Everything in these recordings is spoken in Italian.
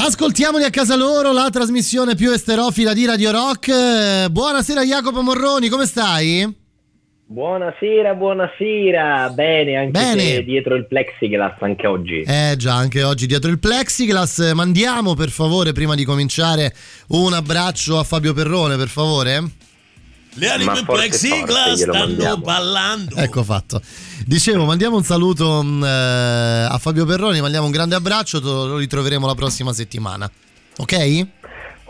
Ascoltiamoli a casa loro, la trasmissione più esterofila di Radio Rock. Buonasera Jacopo Morroni, come stai? Buonasera, buonasera. Bene, anche Bene. dietro il plexiglass anche oggi. Eh già, anche oggi dietro il plexiglass. Mandiamo per favore, prima di cominciare, un abbraccio a Fabio Perrone, per favore. Le anime glielo stanno ballando. Ecco fatto. Dicevo, mandiamo un saluto mh, eh, a Fabio Perroni, mandiamo un grande abbraccio, lo ritroveremo la prossima settimana. Ok?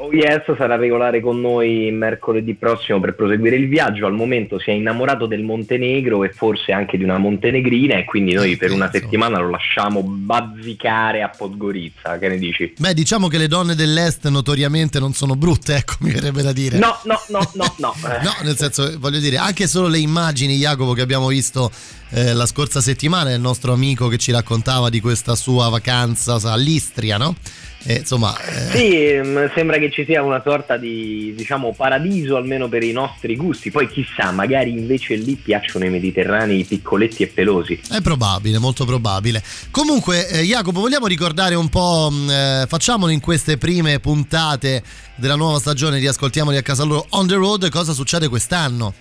Oh yes, sarà regolare con noi mercoledì prossimo per proseguire il viaggio. Al momento si è innamorato del Montenegro e forse anche di una montenegrina e quindi noi per una settimana lo lasciamo bazzicare a Podgorica. Che ne dici? Beh, diciamo che le donne dell'Est notoriamente non sono brutte, ecco, mi verrebbe da dire. No, no, no, no, no. No, nel senso, voglio dire, anche solo le immagini, Jacopo, che abbiamo visto eh, la scorsa settimana, il nostro amico che ci raccontava di questa sua vacanza all'Istria, no? E, insomma, eh, Sì, mm, sembra che ci sia una sorta di diciamo paradiso almeno per i nostri gusti. Poi chissà, magari invece lì piacciono i mediterranei piccoletti e pelosi. è probabile, molto probabile. Comunque, eh, Jacopo, vogliamo ricordare un po', mh, eh, facciamolo in queste prime puntate della nuova stagione di Ascoltiamoli a casa loro on the road, cosa succede quest'anno?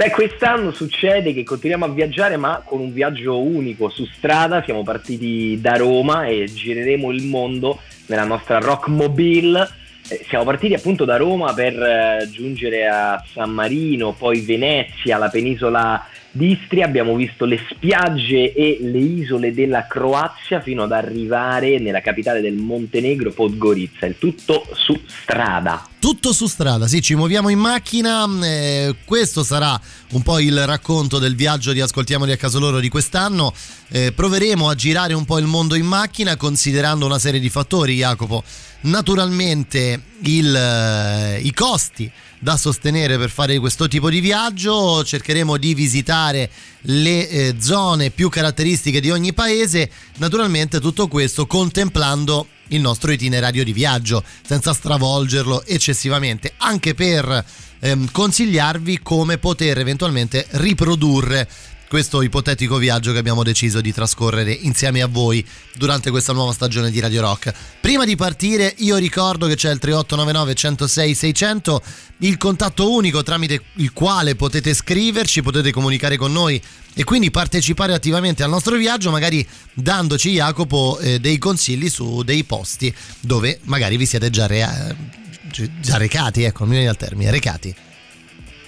Beh, quest'anno succede che continuiamo a viaggiare, ma con un viaggio unico su strada. Siamo partiti da Roma e gireremo il mondo nella nostra Rock Mobile. Eh, Siamo partiti appunto da Roma per eh, giungere a San Marino, poi Venezia, la penisola d'Istria. Abbiamo visto le spiagge e le isole della Croazia fino ad arrivare nella capitale del Montenegro, Podgorica. Il tutto su strada. Tutto su strada, sì, ci muoviamo in macchina. eh, questo sarà un po' il racconto del viaggio di Ascoltiamoli a casa loro di quest'anno. Eh, proveremo a girare un po' il mondo in macchina considerando una serie di fattori, Jacopo. Naturalmente il, eh, i costi da sostenere per fare questo tipo di viaggio, cercheremo di visitare le eh, zone più caratteristiche di ogni paese, naturalmente tutto questo contemplando il nostro itinerario di viaggio senza stravolgerlo eccessivamente, anche per ehm, consigliarvi come poter eventualmente riprodurre questo ipotetico viaggio che abbiamo deciso di trascorrere insieme a voi durante questa nuova stagione di Radio Rock. Prima di partire io ricordo che c'è il 3899 106 600, il contatto unico tramite il quale potete scriverci, potete comunicare con noi e quindi partecipare attivamente al nostro viaggio, magari dandoci Jacopo eh, dei consigli su dei posti dove magari vi siete già, rea- già recati, ecco, mi viene al termine, recati.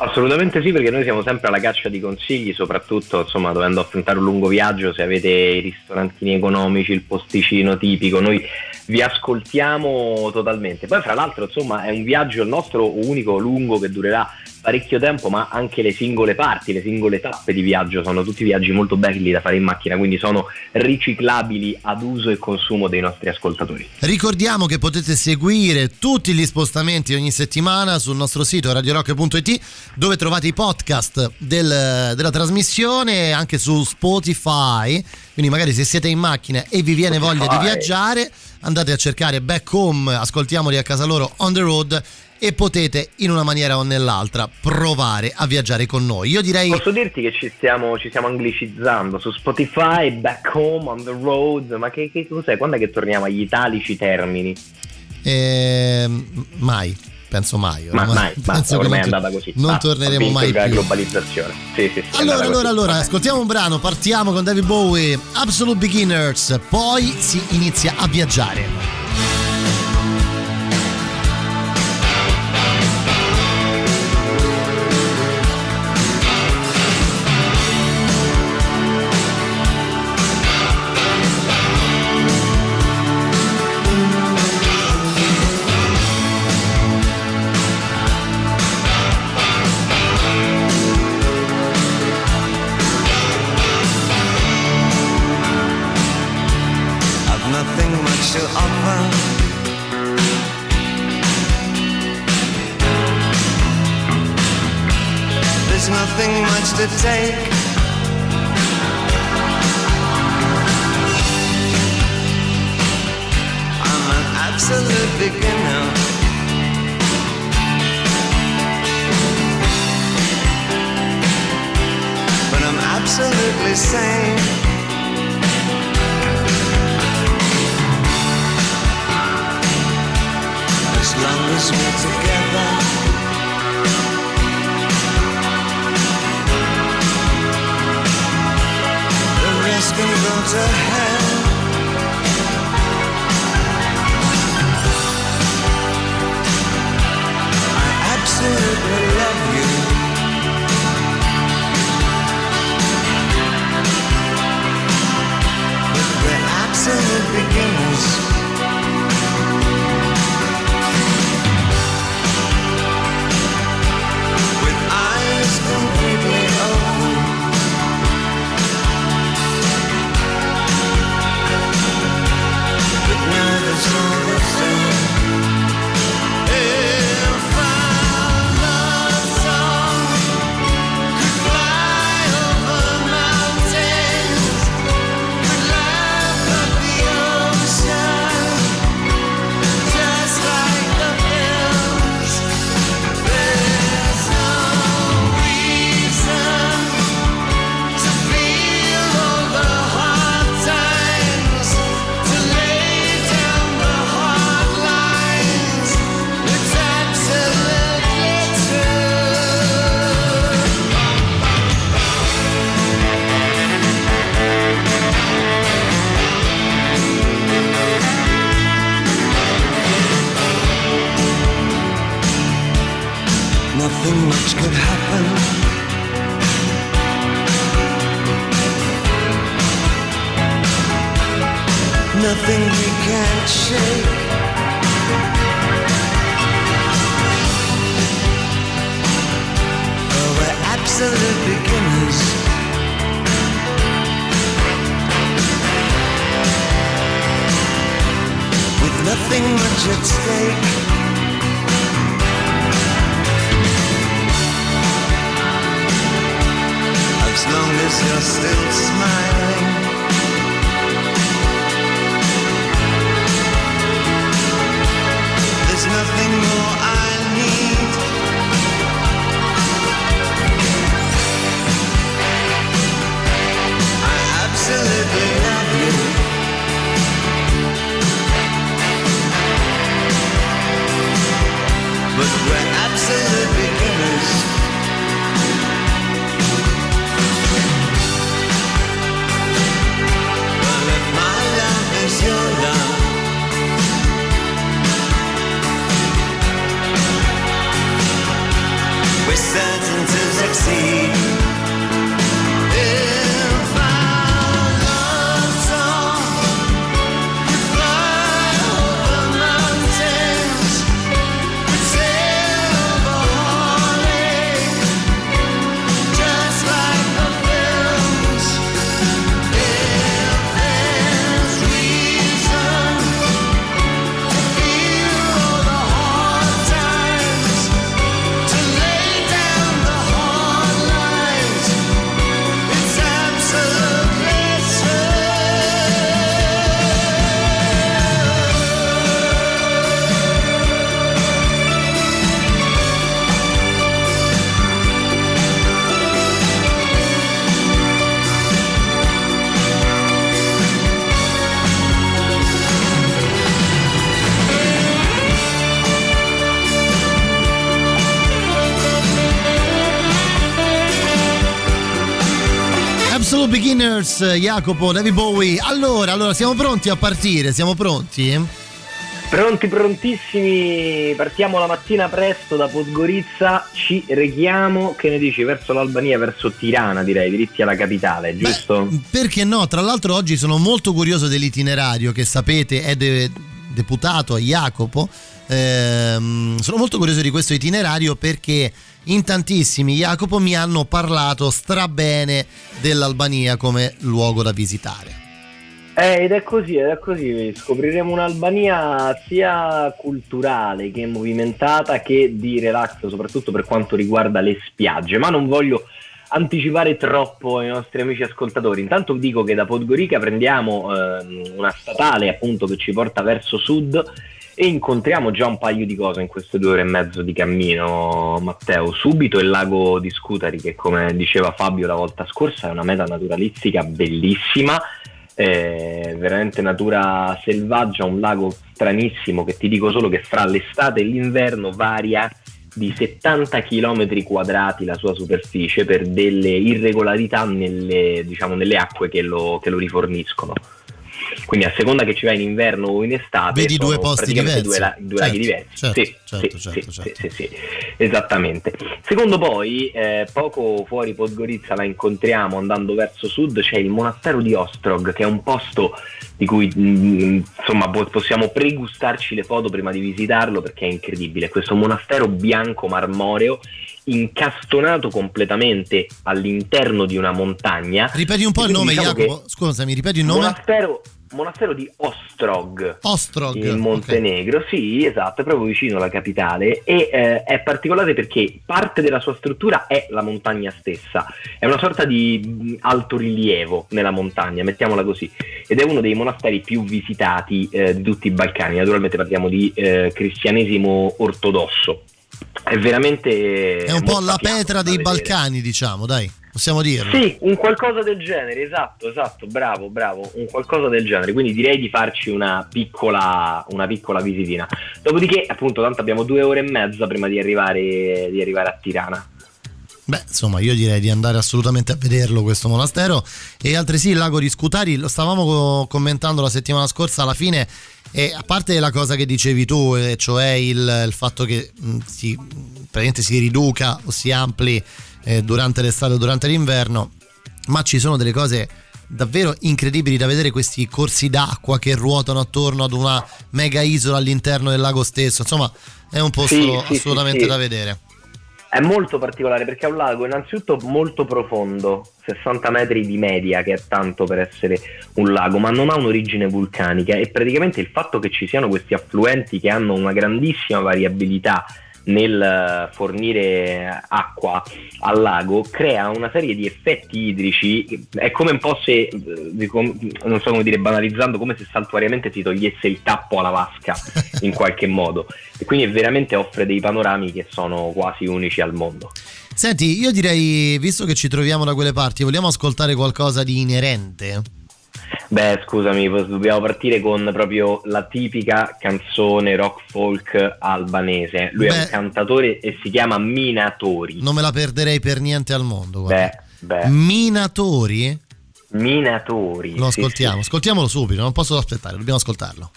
Assolutamente sì, perché noi siamo sempre alla caccia di consigli, soprattutto insomma dovendo affrontare un lungo viaggio, se avete i ristorantini economici, il posticino tipico, noi vi ascoltiamo totalmente. Poi fra l'altro insomma è un viaggio il nostro unico lungo che durerà parecchio tempo, ma anche le singole parti, le singole tappe di viaggio sono tutti viaggi molto belli da fare in macchina, quindi sono riciclabili ad uso e consumo dei nostri ascoltatori. Ricordiamo che potete seguire tutti gli spostamenti ogni settimana sul nostro sito radiorock.it dove trovate i podcast del- della trasmissione anche su Spotify. Quindi magari se siete in macchina e vi viene voglia di Spotify. viaggiare, andate a cercare Back Home, ascoltiamoli a casa loro on the road e potete in una maniera o nell'altra provare a viaggiare con noi. Io direi Posso dirti che ci stiamo, ci stiamo anglicizzando su Spotify, back home, on the road, ma che, che cos'è? Quando è che torniamo agli italici termini? ehm, mai, penso mai. Ma ormai- mai, basta, penso che ormai è non così. Non Basta, torneremo mai la più. globalizzazione. Sì, sì, sì, Allora, allora, allora, ascoltiamo un brano, partiamo con David Bowie, Absolute Beginners, poi si inizia a viaggiare. Jacopo, David Bowie. Allora, allora, siamo pronti a partire? Siamo pronti? Pronti, prontissimi, partiamo la mattina presto da Podgorizia, ci rechiamo, che ne dici, verso l'Albania, verso Tirana direi, diritti alla capitale, giusto? Beh, perché no? Tra l'altro oggi sono molto curioso dell'itinerario che sapete è de- deputato a Jacopo. Ehm, sono molto curioso di questo itinerario perché in tantissimi Jacopo mi hanno parlato strabene dell'Albania come luogo da visitare. Eh, ed è così, ed è così, scopriremo un'Albania sia culturale che movimentata che di relax, soprattutto per quanto riguarda le spiagge, ma non voglio anticipare troppo ai nostri amici ascoltatori. Intanto dico che da Podgorica prendiamo ehm, una statale appunto che ci porta verso sud e incontriamo già un paio di cose in queste due ore e mezzo di cammino, Matteo. Subito il lago di Scutari, che come diceva Fabio la volta scorsa è una meta naturalistica bellissima, eh, veramente natura selvaggia, un lago stranissimo che ti dico solo che fra l'estate e l'inverno varia di 70 km quadrati la sua superficie per delle irregolarità nelle, diciamo, nelle acque che lo, che lo riforniscono. Quindi a seconda che ci vai in inverno o in estate, Vedi due posti diversi. Due, la- due Certo, laghi diversi. certo, sì, certo, sì, certo, sì, certo. sì, esattamente. Secondo poi, eh, poco fuori Podgorica la incontriamo andando verso sud, c'è il monastero di Ostrog, che è un posto di cui mh, insomma po- possiamo pregustarci le foto prima di visitarlo perché è incredibile. Questo monastero bianco marmoreo incastonato completamente all'interno di una montagna. Ripeti un po' il nome, diciamo Jacopo. Scusami, ripeti il nome? Monastero, monastero di Ostrog Ostrog. in. Montenegro, sì, esatto, è proprio vicino alla capitale e eh, è particolare perché parte della sua struttura è la montagna stessa, è una sorta di mh, altorilievo nella montagna, mettiamola così, ed è uno dei monasteri più visitati eh, di tutti i Balcani, naturalmente parliamo di eh, cristianesimo ortodosso. È veramente... È un po' la Petra dei vedere. Balcani, diciamo, dai, possiamo dirlo. Sì, un qualcosa del genere, esatto, esatto, bravo, bravo, un qualcosa del genere, quindi direi di farci una piccola, una piccola visitina. Dopodiché, appunto, tanto abbiamo due ore e mezza prima di arrivare, di arrivare a Tirana. Beh, insomma, io direi di andare assolutamente a vederlo questo monastero e altresì il lago di Scutari, lo stavamo co- commentando la settimana scorsa, alla fine, e a parte la cosa che dicevi tu, cioè il, il fatto che mh, si, praticamente si riduca o si ampli eh, durante l'estate o durante l'inverno, ma ci sono delle cose davvero incredibili da vedere questi corsi d'acqua che ruotano attorno ad una mega isola all'interno del lago stesso, insomma è un posto sì, assolutamente sì, sì. da vedere. È molto particolare perché è un lago innanzitutto molto profondo, 60 metri di media, che è tanto per essere un lago, ma non ha un'origine vulcanica. E praticamente il fatto che ci siano questi affluenti che hanno una grandissima variabilità nel eh, fornire acqua al lago crea una serie di effetti idrici. È come un po' se non so come dire banalizzando come se saltuariamente si togliesse il tappo alla vasca in qualche modo. E quindi veramente offre dei panorami che sono quasi unici al mondo. Senti, io direi, visto che ci troviamo da quelle parti, vogliamo ascoltare qualcosa di inerente? Beh, scusami, dobbiamo partire con proprio la tipica canzone rock folk albanese. Lui è Beh. un cantatore e si chiama Minatori. Non me la perderei per niente al mondo. guarda. Beh, beh, Minatori? Minatori. Lo sì, ascoltiamo, sì. ascoltiamolo subito, non posso aspettare, dobbiamo ascoltarlo.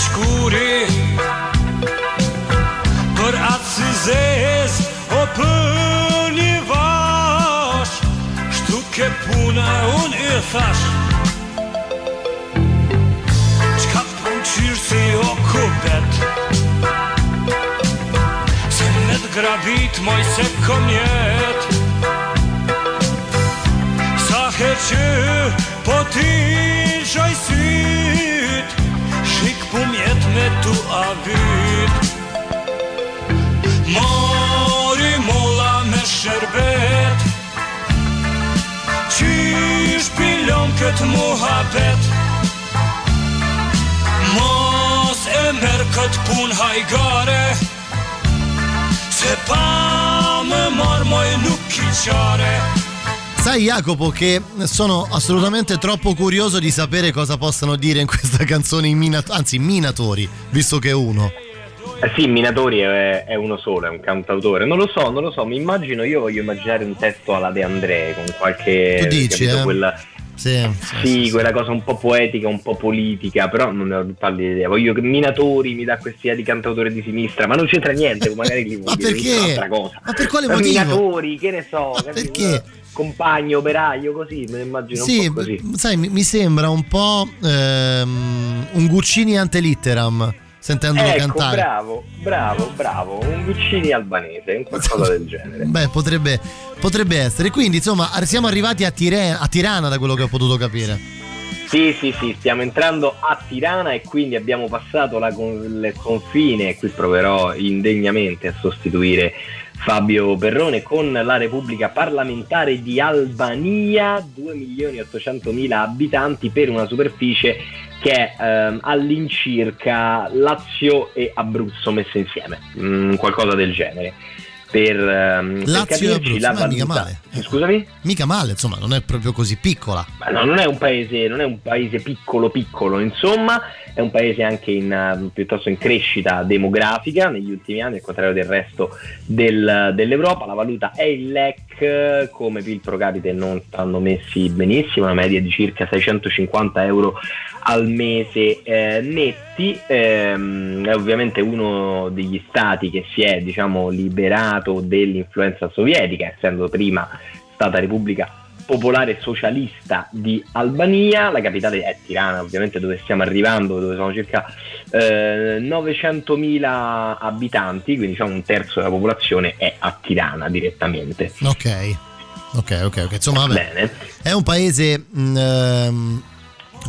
Uçkuri Për atë si zez o për një vash Shtu ke puna unë i thash. Qka pun qyrë si o kubet Se me të grabit moj se kom jet. Sa që po ti shoj syt me tu avit Mori molla me sherbet. Qysh pilon këtë muhabet? Mos e merë këtë pun hajgare. Se pa më marë moj nuk i qare Sai Jacopo che sono assolutamente troppo curioso di sapere cosa possano dire in questa canzone i minatori, anzi minatori, visto che è uno. Eh sì, Minatori è, è uno solo, è un cantautore. Non lo so, non lo so, mi immagino, io voglio immaginare un testo alla De André con qualche... Tu dici, capito, eh? quel- Sì, sì, sì, quella cosa un po' poetica, un po' politica, però non ne ho pallida idea. Voglio che Minatori mi dà quest'idea di cantautore di sinistra, ma non c'entra niente, magari gli ma perché? un'altra cosa. Ma per quale motivo? Minatori, che ne so, ma perché? compagno, operaio, così, me ne immagino sì, un po' così. sai, mi, mi sembra un po' ehm, un Guccini antelitteram sentendolo ecco, cantare. Bravo, bravo, bravo, un Guccini albanese, qualcosa del genere. Beh, potrebbe, potrebbe essere. Quindi, insomma, siamo arrivati a, Tire- a Tirana, da quello che ho potuto capire. Sì, sì, sì, stiamo entrando a Tirana e quindi abbiamo passato la con- il confine, e qui proverò indegnamente a sostituire Fabio Perrone con la Repubblica Parlamentare di Albania, 2.800.000 abitanti per una superficie che è ehm, all'incirca Lazio e Abruzzo messe insieme, mm, qualcosa del genere. Per, ehm, Lazio per e Abruzzo, la ma mica valuta- male. Sì, Scusami? Mica male, insomma, non è proprio così piccola. Ma no, non è un paese, non è un paese piccolo piccolo, insomma, è un paese anche in, uh, piuttosto in crescita demografica negli ultimi anni, al contrario del resto del- dell'Europa. La valuta è il LEC, come PIL pro capite non stanno messi benissimo, una media di circa 650 euro al mese eh, netti. Ehm, è ovviamente uno degli stati che si è diciamo, liberato dell'influenza sovietica, essendo prima stata Repubblica Popolare Socialista di Albania, la capitale è Tirana ovviamente dove stiamo arrivando, dove sono circa eh, 900.000 abitanti, quindi diciamo un terzo della popolazione è a Tirana direttamente. Ok, ok, ok, ok. Insomma, vabbè, Bene. è un paese, mh, ehm,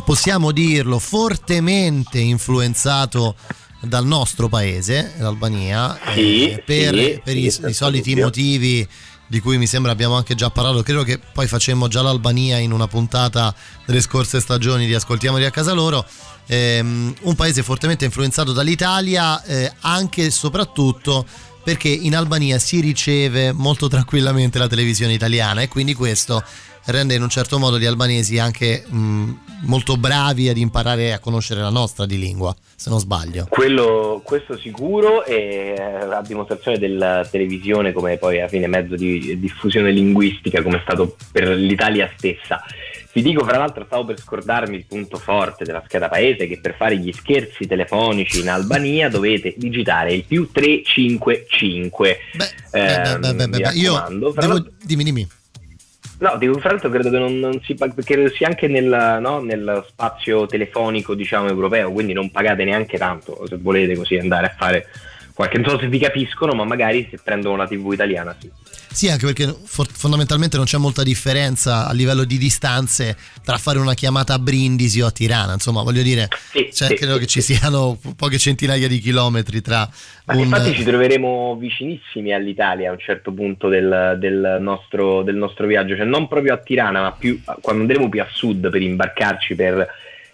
possiamo dirlo, fortemente influenzato dal nostro paese, l'Albania, Sì, eh, per, sì, per i, i soliti motivi di cui mi sembra abbiamo anche già parlato. Credo che poi facemmo già l'Albania in una puntata delle scorse stagioni di Ascoltiamoli a casa loro. Ehm, un paese fortemente influenzato dall'Italia, eh, anche e soprattutto perché in Albania si riceve molto tranquillamente la televisione italiana e quindi questo rende in un certo modo gli albanesi anche mh, molto bravi ad imparare a conoscere la nostra di lingua, se non sbaglio. Quello, questo sicuro e eh, a dimostrazione della televisione come poi alla fine mezzo di diffusione linguistica come è stato per l'Italia stessa. Vi dico, fra l'altro, stavo per scordarmi il punto forte della scheda paese che per fare gli scherzi telefonici in Albania dovete digitare il più 355. Beh, Ehm, beh, beh, beh, mi beh, io devo- dimmi, dimmi. No, dico, fra l'altro credo che non, non si credo sia anche nel, no, nel spazio telefonico, diciamo, europeo, quindi non pagate neanche tanto se volete così andare a fare qualche. Non so se vi capiscono, ma magari se prendono la TV italiana sì. Sì, anche perché for- fondamentalmente non c'è molta differenza a livello di distanze tra fare una chiamata a Brindisi o a Tirana, insomma, voglio dire, Sì, cioè, sì, credo sì, che ci siano poche centinaia di chilometri tra Ma un... infatti ci troveremo vicinissimi all'Italia a un certo punto del, del nostro, del nostro viaggio, cioè non proprio a Tirana, ma più, quando andremo più a sud per imbarcarci per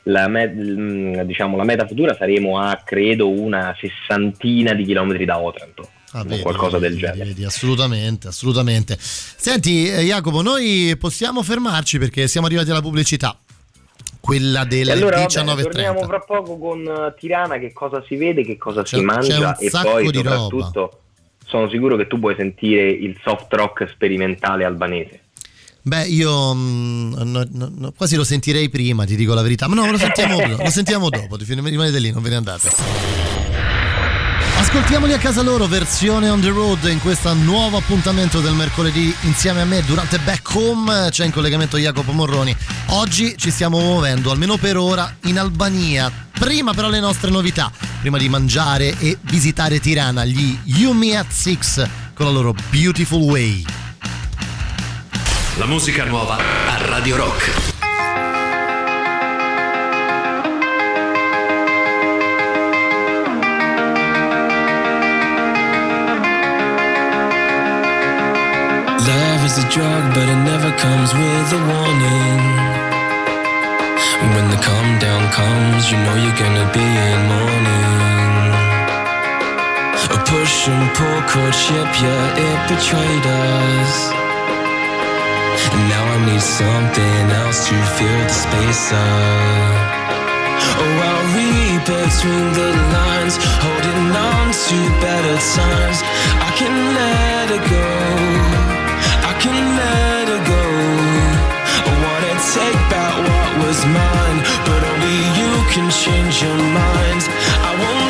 la, me- mm, diciamo, la meta futura saremo a credo una sessantina di chilometri da Otranto. Ah, o vedi, qualcosa del genere. vedi, assolutamente, assolutamente. Senti, eh, Jacopo, noi possiamo fermarci perché siamo arrivati alla pubblicità, quella delle allora vabbè, 19.30. torniamo fra poco con eh, Tirana, che cosa si vede, che cosa C'è- si mangia e poi di roba. soprattutto sono sicuro che tu puoi sentire il soft rock sperimentale albanese. Beh, io mm, no- no- no, quasi lo sentirei prima, ti dico la verità. Ma no, lo sentiamo, lo sentiamo dopo. Rimanete lì, non ve ne andate. Ascoltiamoli a casa loro, versione on the road in questo nuovo appuntamento del mercoledì insieme a me durante Back Home. C'è in collegamento Jacopo Morroni. Oggi ci stiamo muovendo, almeno per ora, in Albania. Prima però le nostre novità, prima di mangiare e visitare Tirana, gli Yumi at Six con la loro Beautiful Way. La musica nuova a Radio Rock. Is a drug, but it never comes with a warning. When the calm down comes, you know you're gonna be in mourning. A push and pull courtship, yeah, it betrayed us. And now I need something else to fill the space up. Oh, I'll read between the lines, holding on to better times. I can let it go can let go. I wanna take back what was mine, but only you can change your mind. I won't.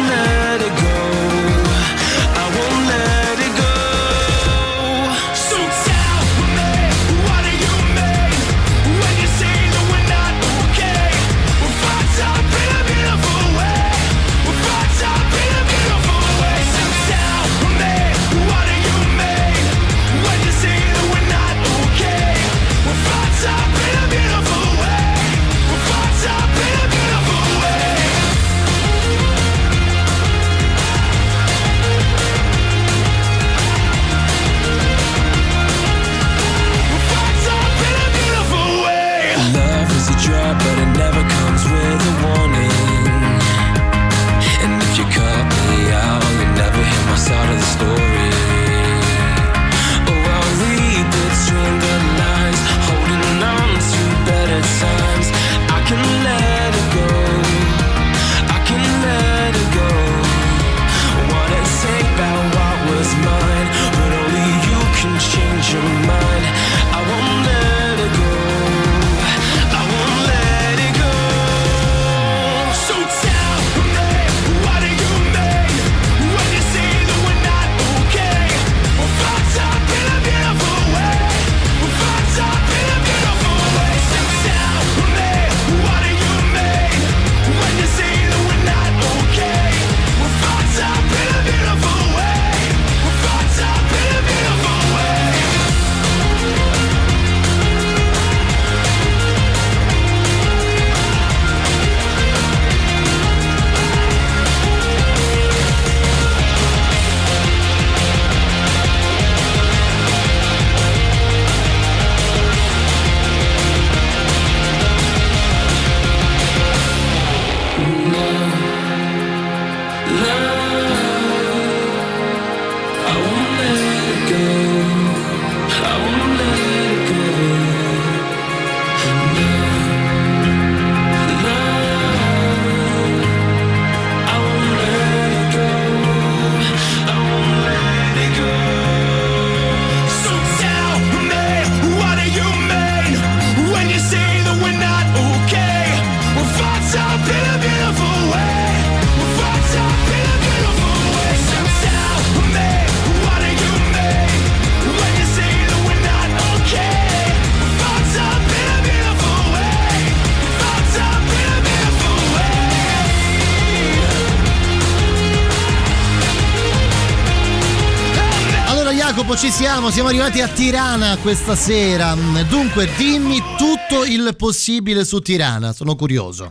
Allora Jacopo ci siamo, siamo arrivati a Tirana questa sera. Dunque dimmi tutto il possibile su Tirana, sono curioso.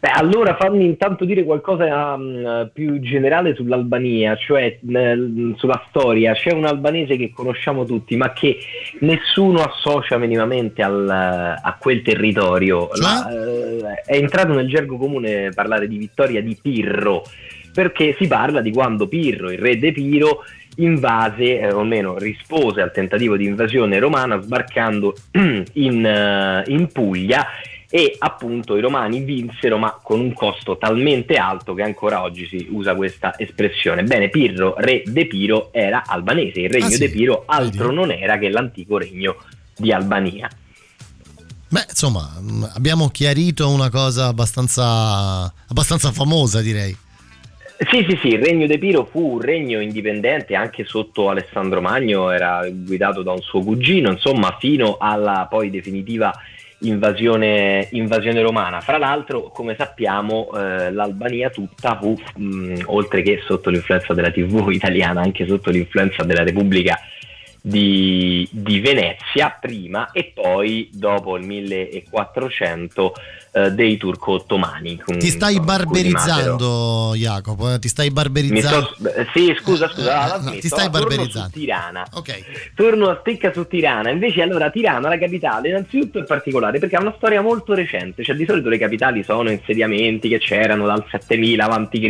Beh, allora fammi intanto dire qualcosa mm, più generale sull'Albania, cioè mm, sulla storia. C'è un albanese che conosciamo tutti, ma che nessuno associa minimamente al- a quel territorio. La- eh, è entrato nel gergo comune parlare di vittoria di Pirro, perché si parla di quando Pirro, il re de Piro, invase, eh, o almeno rispose al tentativo di invasione romana sbarcando in, eh, in Puglia e appunto i romani vinsero ma con un costo talmente alto che ancora oggi si usa questa espressione. Bene, Pirro, re de Piro, era albanese, il regno Ah, sì? de Piro altro non era che l'antico regno di Albania. Beh, insomma, mh, abbiamo chiarito una cosa abbastanza, abbastanza famosa, direi. Sì, sì, sì, il regno de Piro fu un regno indipendente anche sotto Alessandro Magno, era guidato da un suo cugino, insomma, fino alla poi definitiva invasione, invasione romana. Fra l'altro, come sappiamo, eh, l'Albania tutta fu, mh, oltre che sotto l'influenza della TV italiana, anche sotto l'influenza della Repubblica di, di Venezia prima e poi dopo il 1400 eh, dei turco-ottomani. Ti stai barberizzando, Jacopo, eh, ti stai barberizzando. sto- eh, sì, scusa, scusa, Eh, no, smetto. ti stai Torno barberizzando. su Tirana. Ok. Torno a stecca su Tirana. Invece, allora, Tirana, la capitale, innanzitutto è particolare perché ha una storia molto recente. Cioè, di solito le capitali sono insediamenti che c'erano dal 7000 a.C.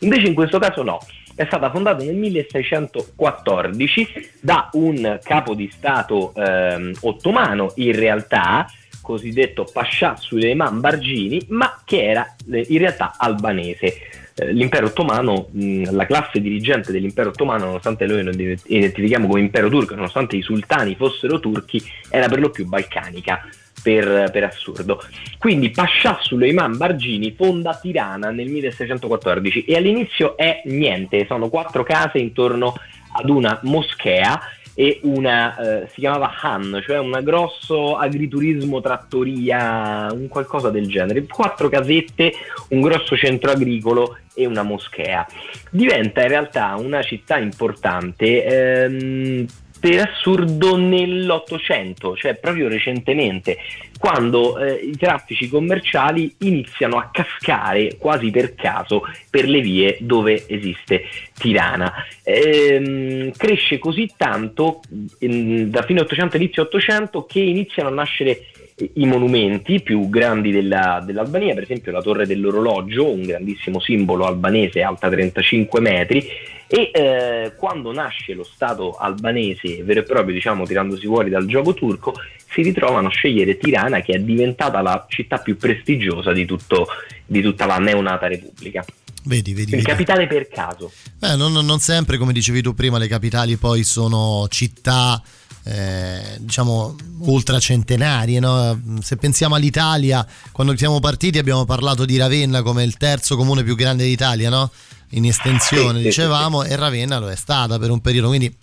Invece, in questo caso, no. È stata fondata nel 1614 da un capo di stato ehm, ottomano, in realtà cosiddetto Pascià Suleiman Bargini, ma che era eh, in realtà albanese. Eh, L'impero ottomano, la classe dirigente dell'impero ottomano, nonostante noi lo identifichiamo come impero turco, nonostante i sultani fossero turchi, era per lo più balcanica. per, per, assurdo. Quindi Pascià Suleiman Bargini fonda Tirana nel 1614 e all'inizio è niente, sono quattro case intorno ad una moschea e una, eh, si chiamava Han, cioè un grosso agriturismo, trattoria, un qualcosa del genere. Quattro casette, un grosso centro agricolo e una moschea. Diventa in realtà una città importante ehm, per assurdo nell'Ottocento, cioè proprio recentemente, quando eh, i traffici commerciali iniziano a cascare quasi per caso per le vie dove esiste Tirana. Ehm, cresce così tanto in, da fine 800 inizio 800 che iniziano a nascere i monumenti più grandi della, dell'Albania, per esempio la torre dell'orologio, un grandissimo simbolo albanese alta 35 metri, e eh, quando nasce lo Stato albanese vero e proprio, diciamo, tirandosi fuori dal gioco turco, si ritrovano a scegliere Tirana, che è diventata la città più prestigiosa di, tutto, di tutta la neonata Repubblica. Vedi, vedi, Il capitale per caso. Eh, non, non sempre, come dicevi tu prima, le capitali poi sono città eh, diciamo ultracentenarie. No? Se pensiamo all'Italia, quando siamo partiti abbiamo parlato di Ravenna come il terzo comune più grande d'Italia, no? in estensione, sì, dicevamo, sì, sì. e Ravenna lo è stata per un periodo. Quindi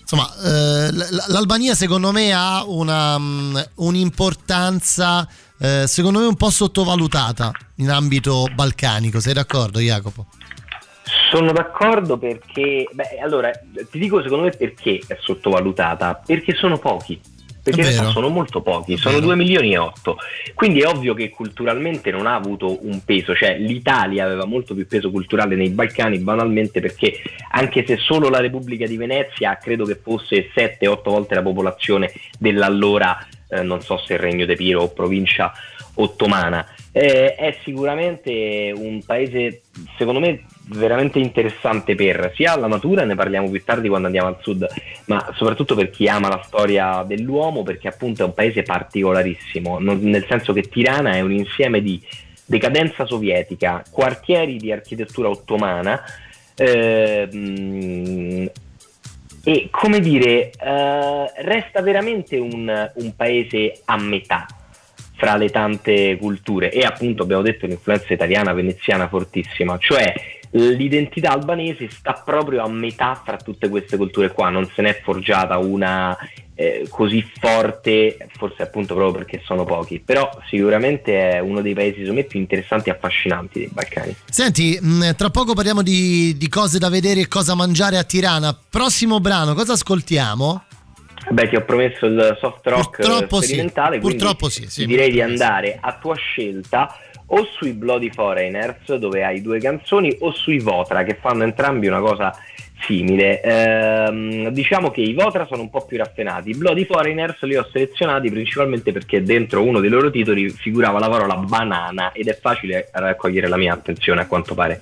insomma, eh, l'Albania secondo me ha una, um, un'importanza, eh, secondo me un po' sottovalutata in ambito balcanico. Sei d'accordo, Jacopo? Sono d'accordo perché, beh, allora ti dico secondo me perché è sottovalutata, perché sono pochi. Perché in realtà sono molto pochi, sono 2 milioni e 8. Quindi è ovvio che culturalmente non ha avuto un peso, cioè l'Italia aveva molto più peso culturale nei Balcani, banalmente perché anche se solo la Repubblica di Venezia credo che fosse 7-8 volte la popolazione dell'allora, eh, non so se Regno d'Epiro o provincia ottomana. Eh, è sicuramente un paese, secondo me, veramente interessante per sia la natura, ne parliamo più tardi quando andiamo al sud, ma soprattutto per chi ama la storia dell'uomo, perché appunto è un paese particolarissimo, non, nel senso che Tirana è un insieme di decadenza sovietica, quartieri di architettura ottomana, ehm, e come dire, eh, resta veramente un, un paese a metà fra le tante culture. E appunto abbiamo detto l'influenza italiana veneziana fortissima, cioè l'identità albanese sta proprio a metà fra tutte queste culture qua, non se n'è forgiata una eh, così forte, forse appunto proprio perché sono pochi, però sicuramente è uno dei paesi secondo me più interessanti e affascinanti dei Balcani. Senti, mh, tra poco parliamo di, di cose da vedere e cosa mangiare a Tirana. Prossimo brano, cosa ascoltiamo? Beh, ti ho promesso il soft rock purtroppo sperimentale, sì, purtroppo sì, sì, direi di andare a tua scelta o sui Bloody Foreigners dove hai due canzoni o sui Votra che fanno entrambi una cosa simile. Ehm, diciamo che i Votra sono un po' più raffinati, i Bloody Foreigners li ho selezionati principalmente perché dentro uno dei loro titoli figurava la parola banana ed è facile raccogliere la mia attenzione a quanto pare.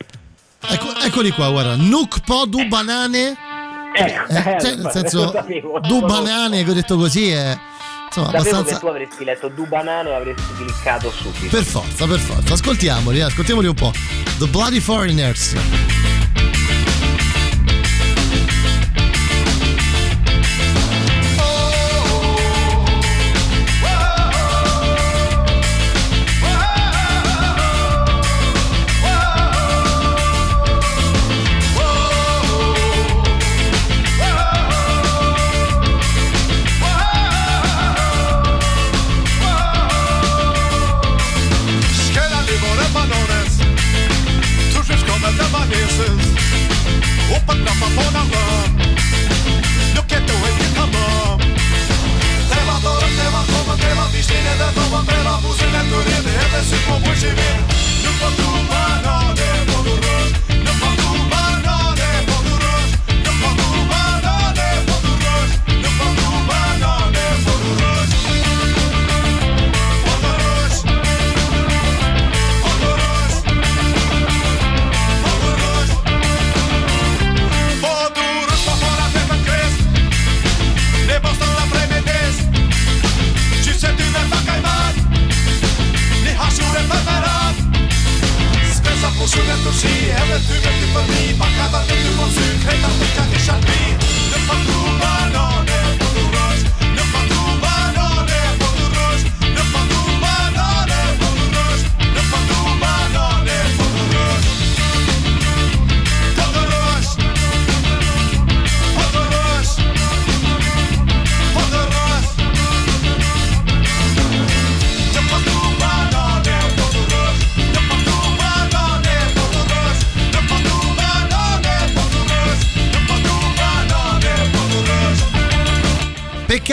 Ecco, eccoli qua, guarda, Nook Podu Banane. Ecco, eh, cioè, nel senso, due banane che ho detto così è Insomma, Sapevo abbastanza... che tu avresti letto Du Banane e avresti cliccato subito. Per forza, per forza. Ascoltiamoli, ascoltiamoli un po'. The Bloody Foreigners.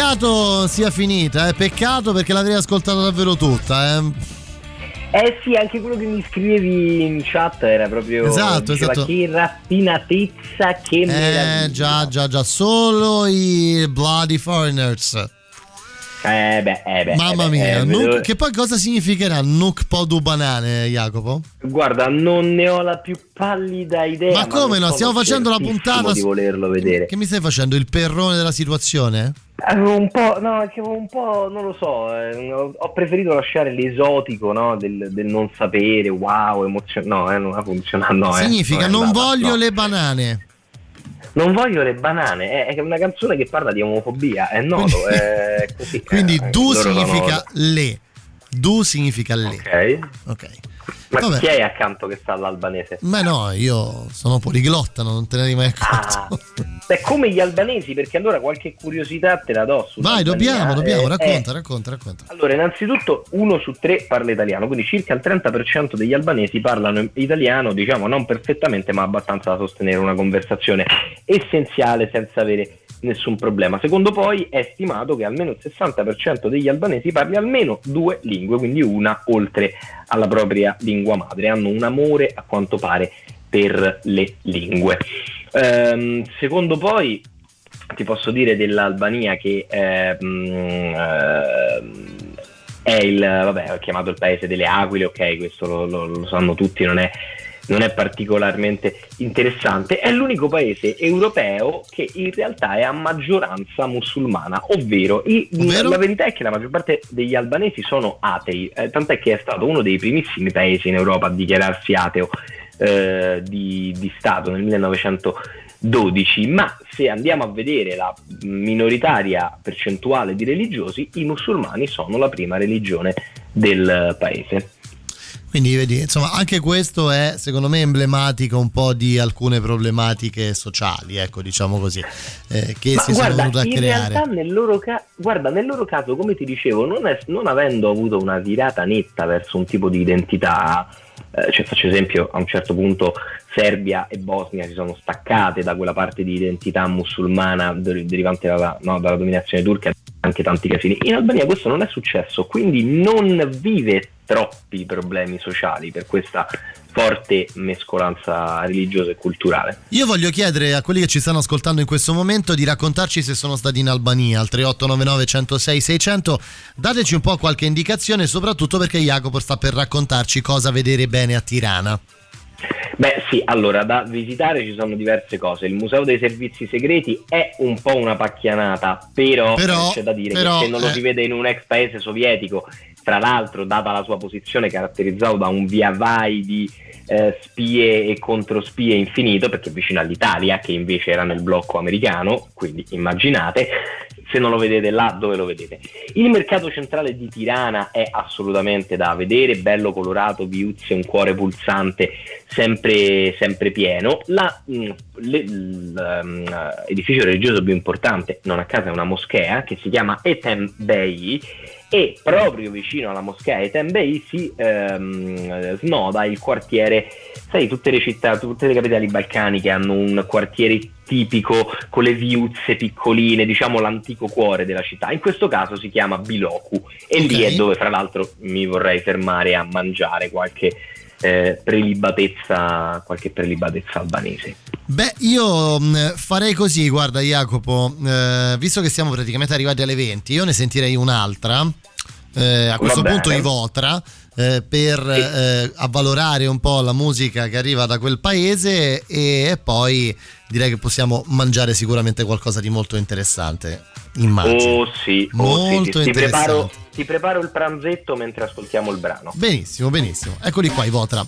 Peccato sia finita, eh? peccato perché l'avrei ascoltata davvero tutta. Eh? Eh sì, anche quello che mi scrivevi in chat era proprio Esatto, esatto. che raffinatezza, che meraviglia. Eh già, già, già, solo i Bloody Foreigners. Eh beh, eh beh, Mamma eh beh, mia, eh, Nuk- vedo- che poi cosa significherà Nuk Podu Banane, Jacopo? Guarda, non ne ho la più pallida idea. Ma come non no? Stiamo facendo la puntata di volerlo vedere. Che mi stai facendo? Il perrone della situazione? Avevo un po', no, un po', non lo so, eh, ho, preferito lasciare l'esotico, no, del, del non sapere, wow, emozionante, no, eh, non ha funzionato, no, eh, Significa è non andata, voglio no. le banane. Non voglio le banane, è, una canzone che parla di omofobia, è noto, Quindi- è così. Quindi eh, du significa le. Du significa le. Ok, Ok. ma Vabbè. chi è accanto che sta all'albanese? Ma no, io sono poliglotta, non te ne eri mai Ah, accorto. beh, come gli albanesi, perché allora qualche curiosità te la do Vai, dobbiamo, dobbiamo, eh, racconta, eh, racconta, racconta. Allora, innanzitutto uno su tre parla italiano, quindi circa il 30% degli albanesi parlano italiano, diciamo non perfettamente, ma abbastanza da sostenere una conversazione essenziale senza avere nessun problema. Secondo poi è stimato che almeno il 60% degli albanesi parli almeno due lingue, quindi una oltre alla propria lingua madre, hanno un amore a quanto pare per le lingue. Ehm, secondo poi ti posso dire dell'Albania che ehm, ehm, è il, vabbè, ho chiamato il paese delle aquile, ok, questo lo, lo- lo sanno tutti, non è, non è particolarmente interessante. È l'unico paese europeo che in realtà è a maggioranza musulmana, ovvero, i- Ovvero? la verità è che la maggior parte degli albanesi sono atei, eh, tant'è che è stato uno dei primissimi paesi in Europa a dichiararsi ateo eh, di, di Stato nel 1912, ma se andiamo a vedere la minoritaria percentuale di religiosi, i musulmani sono la prima religione del paese. Quindi vedi, insomma, anche questo è secondo me emblematico un po' di alcune problematiche sociali, ecco, diciamo così, eh, che Ma si sono guarda, venute a in creare. realtà nel loro, ca- guarda, nel loro caso, come ti dicevo, non, è- non avendo avuto una virata netta verso un tipo di identità, eh, cioè faccio esempio, a un certo punto Serbia e Bosnia si sono staccate da quella parte di identità musulmana der- derivante dalla, no, dalla dominazione turca, anche tanti casini. In Albania questo non è successo, quindi non vive troppi problemi sociali per questa forte mescolanza religiosa e culturale. Io voglio chiedere a quelli che ci stanno ascoltando in questo momento di raccontarci se sono stati in Albania al 3899 106 600. Dateci un po' qualche indicazione, soprattutto perché Jacopo sta per raccontarci cosa vedere bene a Tirana. Beh sì, allora da visitare ci sono diverse cose. Il Museo dei Servizi Segreti è un po' una pacchianata, però, Però- c'è da dire però, che se non lo eh. si vede in un ex paese sovietico, tra l'altro data la sua posizione caratterizzato da un via vai di eh, spie e controspie infinito, perché è vicino all'Italia, che invece era nel blocco americano, quindi immaginate, se non lo vedete là, dove lo vedete? Il mercato centrale di Tirana è assolutamente da vedere, bello colorato, viuzze, un cuore pulsante, sempre, sempre pieno. La, mh, le- l'edificio religioso più importante, non a caso è una moschea, che si chiama Etem Bey, e proprio vicino alla moschea Etem Bey si ehm, snoda il quartiere, sai, tutte le città, tutte le capitali balcaniche hanno un quartiere tipico con le viuzze piccoline, diciamo l'antico cuore della città. In questo caso si chiama Biloku e lì Ok. è dove fra l'altro mi vorrei fermare a mangiare qualche eh, prelibatezza, qualche prelibatezza albanese. Beh, io mh, farei così, guarda Jacopo, eh, visto che siamo praticamente arrivati alle 20, io ne sentirei un'altra, eh, a questo punto. Ivotra, eh, per eh, avvalorare un po' la musica che arriva da quel paese e poi direi che possiamo mangiare sicuramente qualcosa di molto interessante, immagino. Oh sì, oh, sì, Molto sì, ti, preparo, interessante. ti preparo il pranzetto mentre ascoltiamo il brano. Benissimo, benissimo. Eccoli qua, Ivotra.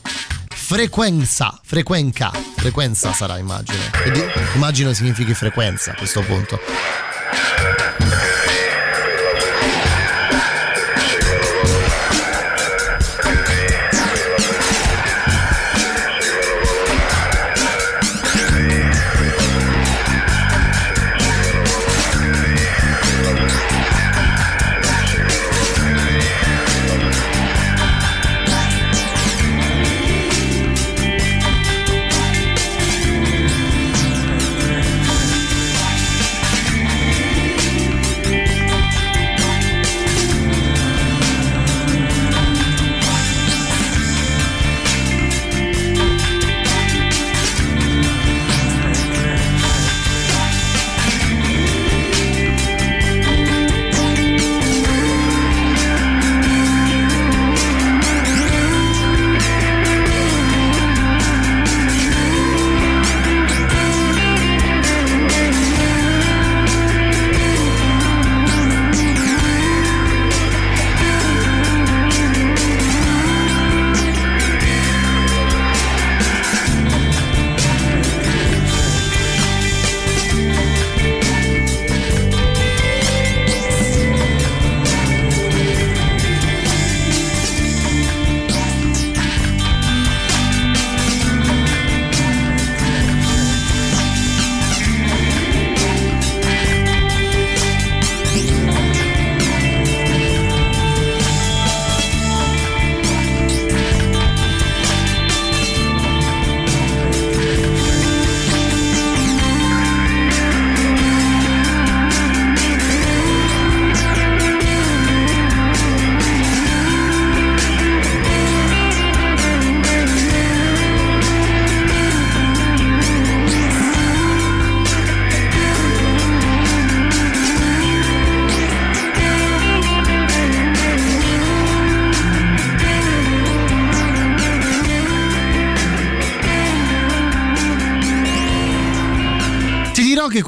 Frequenza, frequenca, frequenza sarà immagino. Immagino significhi frequenza a questo punto.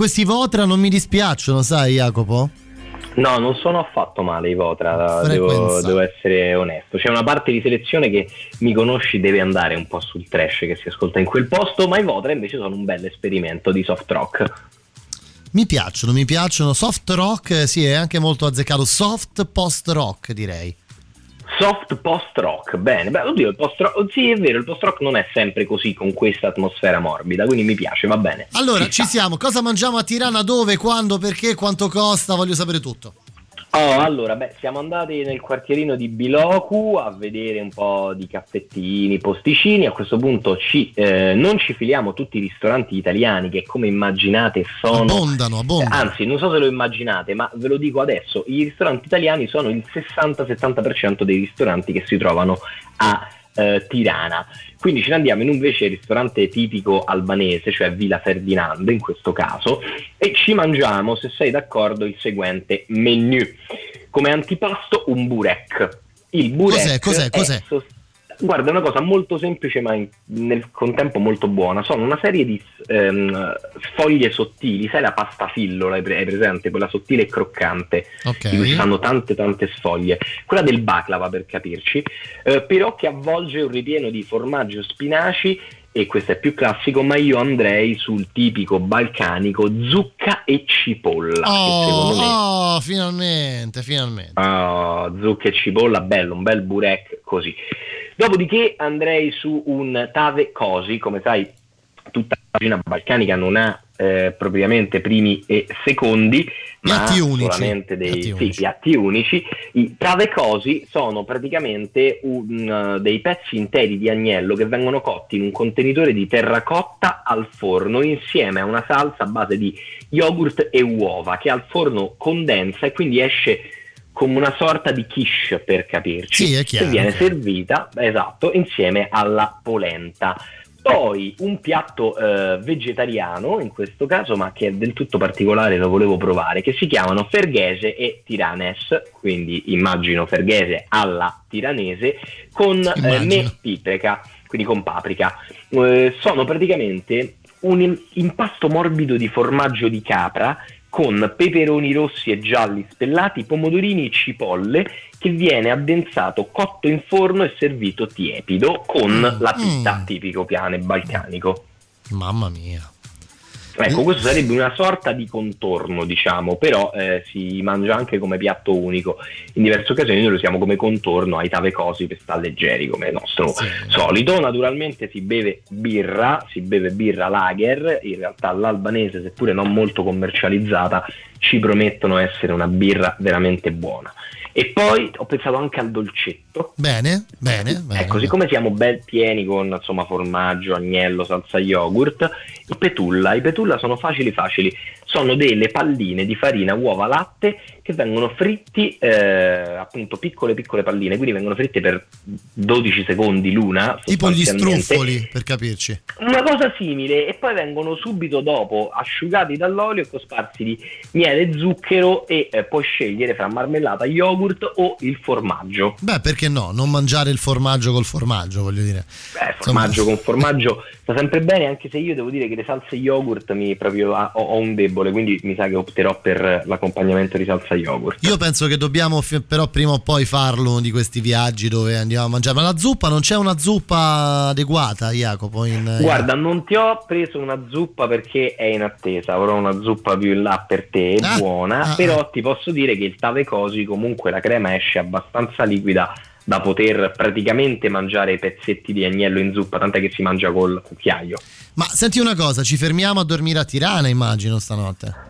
Questi Votra non mi dispiacciono, sai Jacopo? No, non sono affatto male i Votra, devo, Frequenza. devo essere onesto. C'è una parte di selezione che mi conosci deve andare un po' sul trash che si ascolta in quel posto, ma i Votra invece sono un bel esperimento di soft rock. Mi piacciono, mi piacciono. Soft rock, eh, sì, è anche molto azzeccato. Soft post rock, direi. Soft post rock, bene, beh, oddio, il post rock, sì è vero, il post rock non è sempre così con questa atmosfera morbida, quindi mi piace, va bene. Allora, Ci ci siamo. Cosa mangiamo a Tirana? Dove? Quando? Perché? Quanto costa? Voglio sapere tutto. Oh, allora, beh, siamo andati nel quartierino di Biloku a vedere un po' di caffettini, posticini. A questo punto ci, eh, non ci filiamo tutti i ristoranti italiani che, come immaginate, sono. Abbondano, abbondano. Anzi, non so se lo immaginate, ma ve lo dico adesso: i ristoranti italiani sono il 60-70% dei ristoranti che si trovano a eh, Tirana. Quindi ce ne andiamo in invece ristorante tipico albanese, cioè Villa Ferdinando in questo caso, e ci mangiamo, se sei d'accordo, il seguente menu. Come antipasto un burek. Il burek Cos'è, cos'è, è cos'è? sost- Guarda, è una cosa molto semplice ma in- nel contempo molto buona. Sono una serie di ehm, sfoglie sottili, sai la pasta fillola, hai pre- hai presente? Quella sottile e croccante di cui ci stanno tante tante sfoglie. Quella del baklava per capirci, eh, però che avvolge un ripieno di formaggio spinaci e questo è più classico, ma io andrei sul tipico balcanico zucca e cipolla. che secondo me Oh, oh, finalmente, finalmente. Ah, zucca e cipolla, bello, un bel burek così. Dopodiché andrei su un tave cosi, come sai tutta la cucina balcanica non ha eh, propriamente primi e secondi, Piatti ma unici. solamente dei Piatti sì, unici. piatti unici. I tave cosi sono praticamente un, eh, dei pezzi interi di agnello che vengono cotti in un contenitore di terracotta al forno insieme a una salsa a base di yogurt e uova che al forno condensa e quindi esce come una sorta di quiche per capirci Sì, chiaro, che viene servita esatto insieme alla polenta. Poi un piatto eh, vegetariano in questo caso ma che è del tutto particolare lo volevo provare che si chiamano ferghese e tiranes. Quindi immagino ferghese alla tiranese con eh, me pipreca quindi con paprika. Eh, sono praticamente un im- impasto morbido di formaggio di capra con peperoni rossi e gialli spellati, pomodorini e cipolle che viene addensato, cotto in forno e servito tiepido con Mm, la pita mm. tipico piane balcanico. Mamma mia. Ecco, questo sarebbe una sorta di contorno, diciamo, però eh, si mangia anche come piatto unico. In diverse occasioni noi lo usiamo come contorno ai tave cosi per stare leggeri, come il nostro Sì. solito. Naturalmente si beve birra, si beve birra lager, in realtà l'albanese, seppure non molto commercializzata, ci promettono essere una birra veramente buona. E poi ho pensato anche al dolcetto. Bene, bene, bene. Ecco, siccome siamo ben pieni con insomma, formaggio, agnello, salsa yogurt, i petulla. I petulla sono facili facili, sono delle palline di farina, uova, latte che vengono fritti, eh, appunto piccole piccole palline, quindi vengono fritte per 12 secondi l'una. Tipo gli struffoli, per capirci. Una cosa simile e poi vengono subito dopo asciugati dall'olio e cosparsi di miele e zucchero e eh, puoi scegliere fra marmellata, yogurt o il formaggio. Beh, perché no? Non mangiare il formaggio col formaggio, voglio dire. Beh, formaggio Insomma, con formaggio sta sempre bene, anche se io devo dire che le salse yogurt mi proprio ho, ho un debole, quindi mi sa che opterò per l'accompagnamento di salsa yogurt. Io penso che dobbiamo fi- però prima o poi farlo di questi viaggi dove andiamo a mangiare. Ma la zuppa non c'è una zuppa adeguata, Jacopo? In, Guarda, non ti ho preso una zuppa perché è in attesa, avrò una zuppa più in là per te, Ah, buona, ah, però ah. ti posso dire che il tave cosi comunque la crema esce abbastanza liquida da poter praticamente mangiare i pezzetti di agnello in zuppa, tant'è che si mangia col cucchiaio. Ma senti una cosa, ci fermiamo a dormire a Tirana, immagino, stanotte.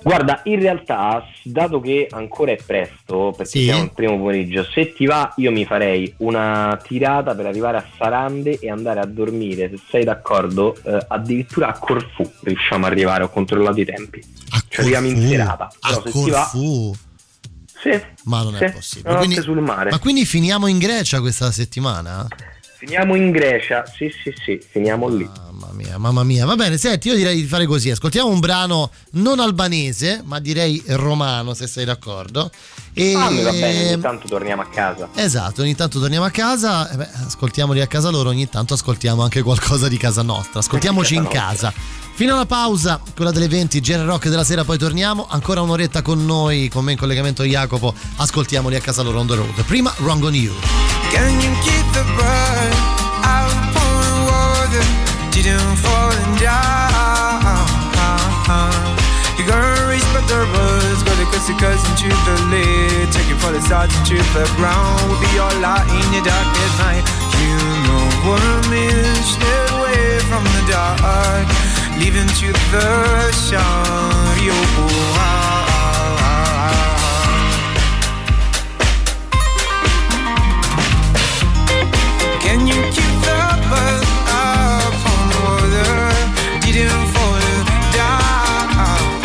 Guarda, in realtà, dato che ancora è presto, perché Sì. siamo al primo pomeriggio, se ti va io mi farei una tirata per arrivare a Sarande e andare a dormire, se sei d'accordo, eh, addirittura a Corfù riusciamo ad arrivare, ho controllato i tempi. A Ci arriviamo in Corfù, serata, però A se ti va- Corfù. Sì, Ma non sì, è possibile. Quindi- sul mare. Ma quindi finiamo in Grecia questa settimana? Finiamo in Grecia, sì sì sì, finiamo lì. Mamma mia, mamma mia. Va bene, senti, io direi di fare così. Ascoltiamo un brano non albanese, ma direi romano, se sei d'accordo. E... Ah, va bene, ogni tanto torniamo a casa. Esatto, ogni tanto torniamo a casa, eh beh, ascoltiamoli a casa loro, ogni tanto ascoltiamo anche qualcosa di casa nostra. Ascoltiamoci in casa. Fino alla pausa, quella delle 20, Gen Rock della sera, poi torniamo. Ancora un'oretta con noi, con me in collegamento Jacopo. Ascoltiamoli a casa loro on the road. Prima, Wrong on You. Can you keep the bird out on water? Didn't fall and die. You gotta reach but the gotta kiss your cousin to the lid. Take it for the stars into the ground. Will be your light in your darkest night. You know what I mean. Stay away from the dark. Leaving to the ah. Can you keep the bird up on the water? Didn't fall down.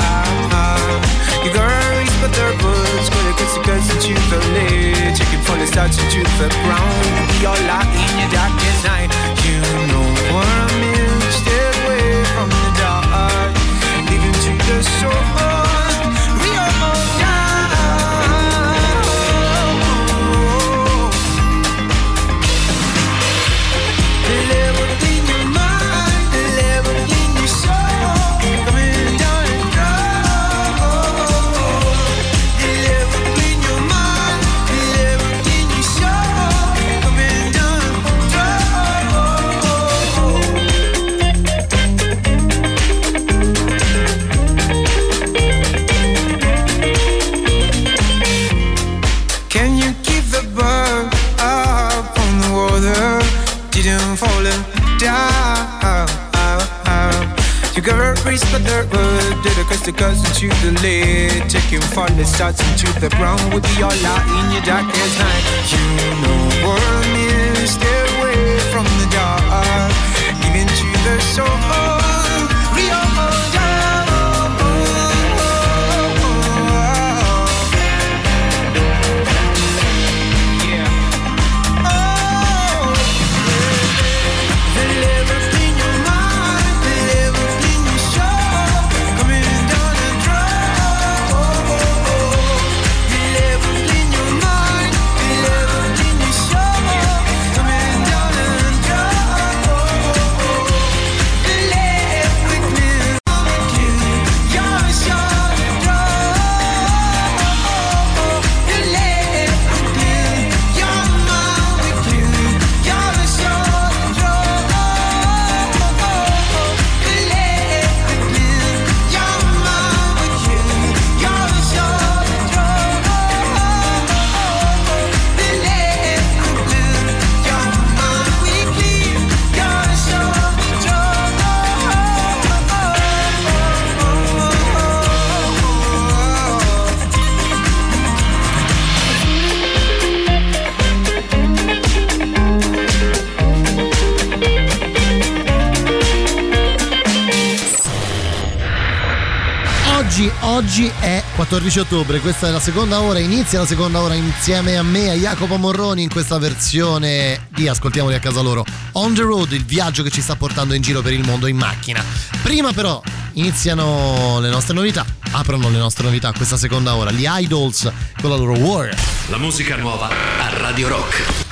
You gotta reach but the birds, gotta kiss the girls into the lid. Chicken for the stars into the ground. Be all light in your darkest night. You know to the dirt wood, did a crystal cuts into the lid. Taking falling starts into the ground with the all out in your darkest night. You know what I mean. Stay away from the dark, even to the soul. Oggi, è 14 ottobre, questa è la seconda ora, inizia la seconda ora insieme a me, a Jacopo Morroni in questa versione di Ascoltiamoli a casa loro. On the road, il viaggio che ci sta portando in giro per il mondo in macchina. Prima però iniziano le nostre novità, aprono le nostre novità questa seconda ora, gli Idols con la loro War. La musica nuova a Radio Rock.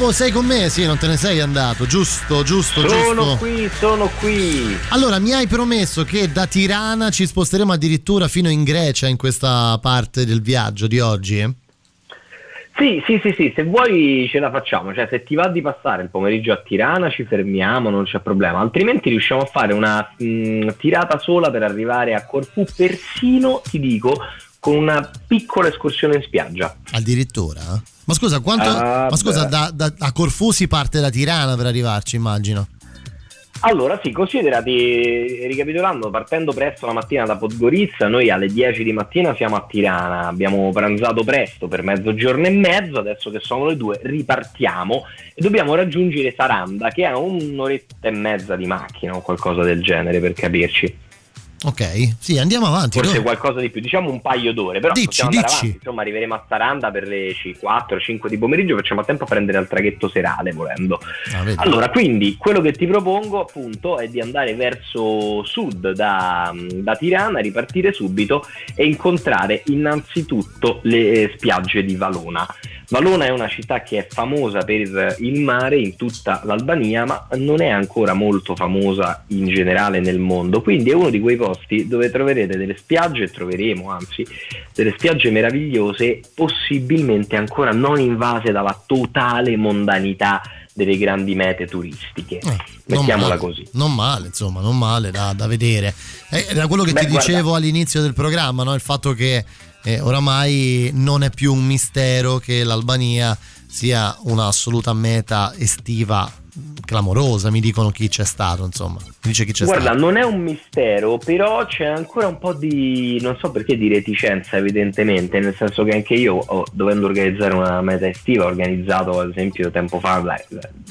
Jacopo, sei con me? Sì, non te ne sei andato, giusto, giusto, Sono giusto. qui, sono qui. Allora, mi hai promesso che da Tirana ci sposteremo addirittura fino in Grecia in questa parte del viaggio di oggi. eh? Sì, sì, sì, sì, se vuoi ce la facciamo, cioè se ti va di passare il pomeriggio a Tirana ci fermiamo, non c'è problema, altrimenti riusciamo a fare una mh, tirata sola per arrivare a Corfù, persino ti dico con una piccola escursione in spiaggia. Addirittura? Ma scusa, quanto, Ah, ma scusa da, da- a Corfù si parte da Tirana per arrivarci, immagino. Allora sì, considerati, ricapitolando, partendo presto la mattina da Podgorica, noi alle 10 di mattina siamo a Tirana, abbiamo pranzato presto per mezzogiorno e mezzo, adesso che sono le due ripartiamo e dobbiamo raggiungere Saranda che ha un'oretta e mezza di macchina o qualcosa del genere per capirci. Ok, sì, andiamo avanti. Forse dove- qualcosa di più, diciamo un paio d'ore, però Dici, possiamo andare dici. avanti, insomma arriveremo a Saranda per le 4-5 di pomeriggio, facciamo a tempo a prendere il traghetto serale volendo. Ah. Allora, quindi quello che ti propongo appunto è di andare verso sud da, da Tirana, ripartire subito e incontrare innanzitutto le spiagge di Valona. Valona è una città che è famosa per il mare in tutta l'Albania, ma non è ancora molto famosa in generale nel mondo. Quindi è uno di quei posti dove troverete delle spiagge, troveremo anzi delle spiagge meravigliose, possibilmente ancora non invase dalla totale mondanità delle grandi mete turistiche. Non Mettiamola male, così. Non male, insomma, non male da, da vedere. Eh, Era quello che Beh, ti guarda- dicevo all'inizio del programma, no? il fatto che eh, oramai non è più un mistero che l'Albania sia una assoluta meta estiva clamorosa, mi dicono chi c'è stato, insomma. Mi dice chi c'è Guarda, stato. non è un mistero, però c'è ancora un po' di, non so perché, di reticenza evidentemente, nel senso che anche io, ho- dovendo organizzare una meta estiva, ho organizzato ad esempio tempo fa la,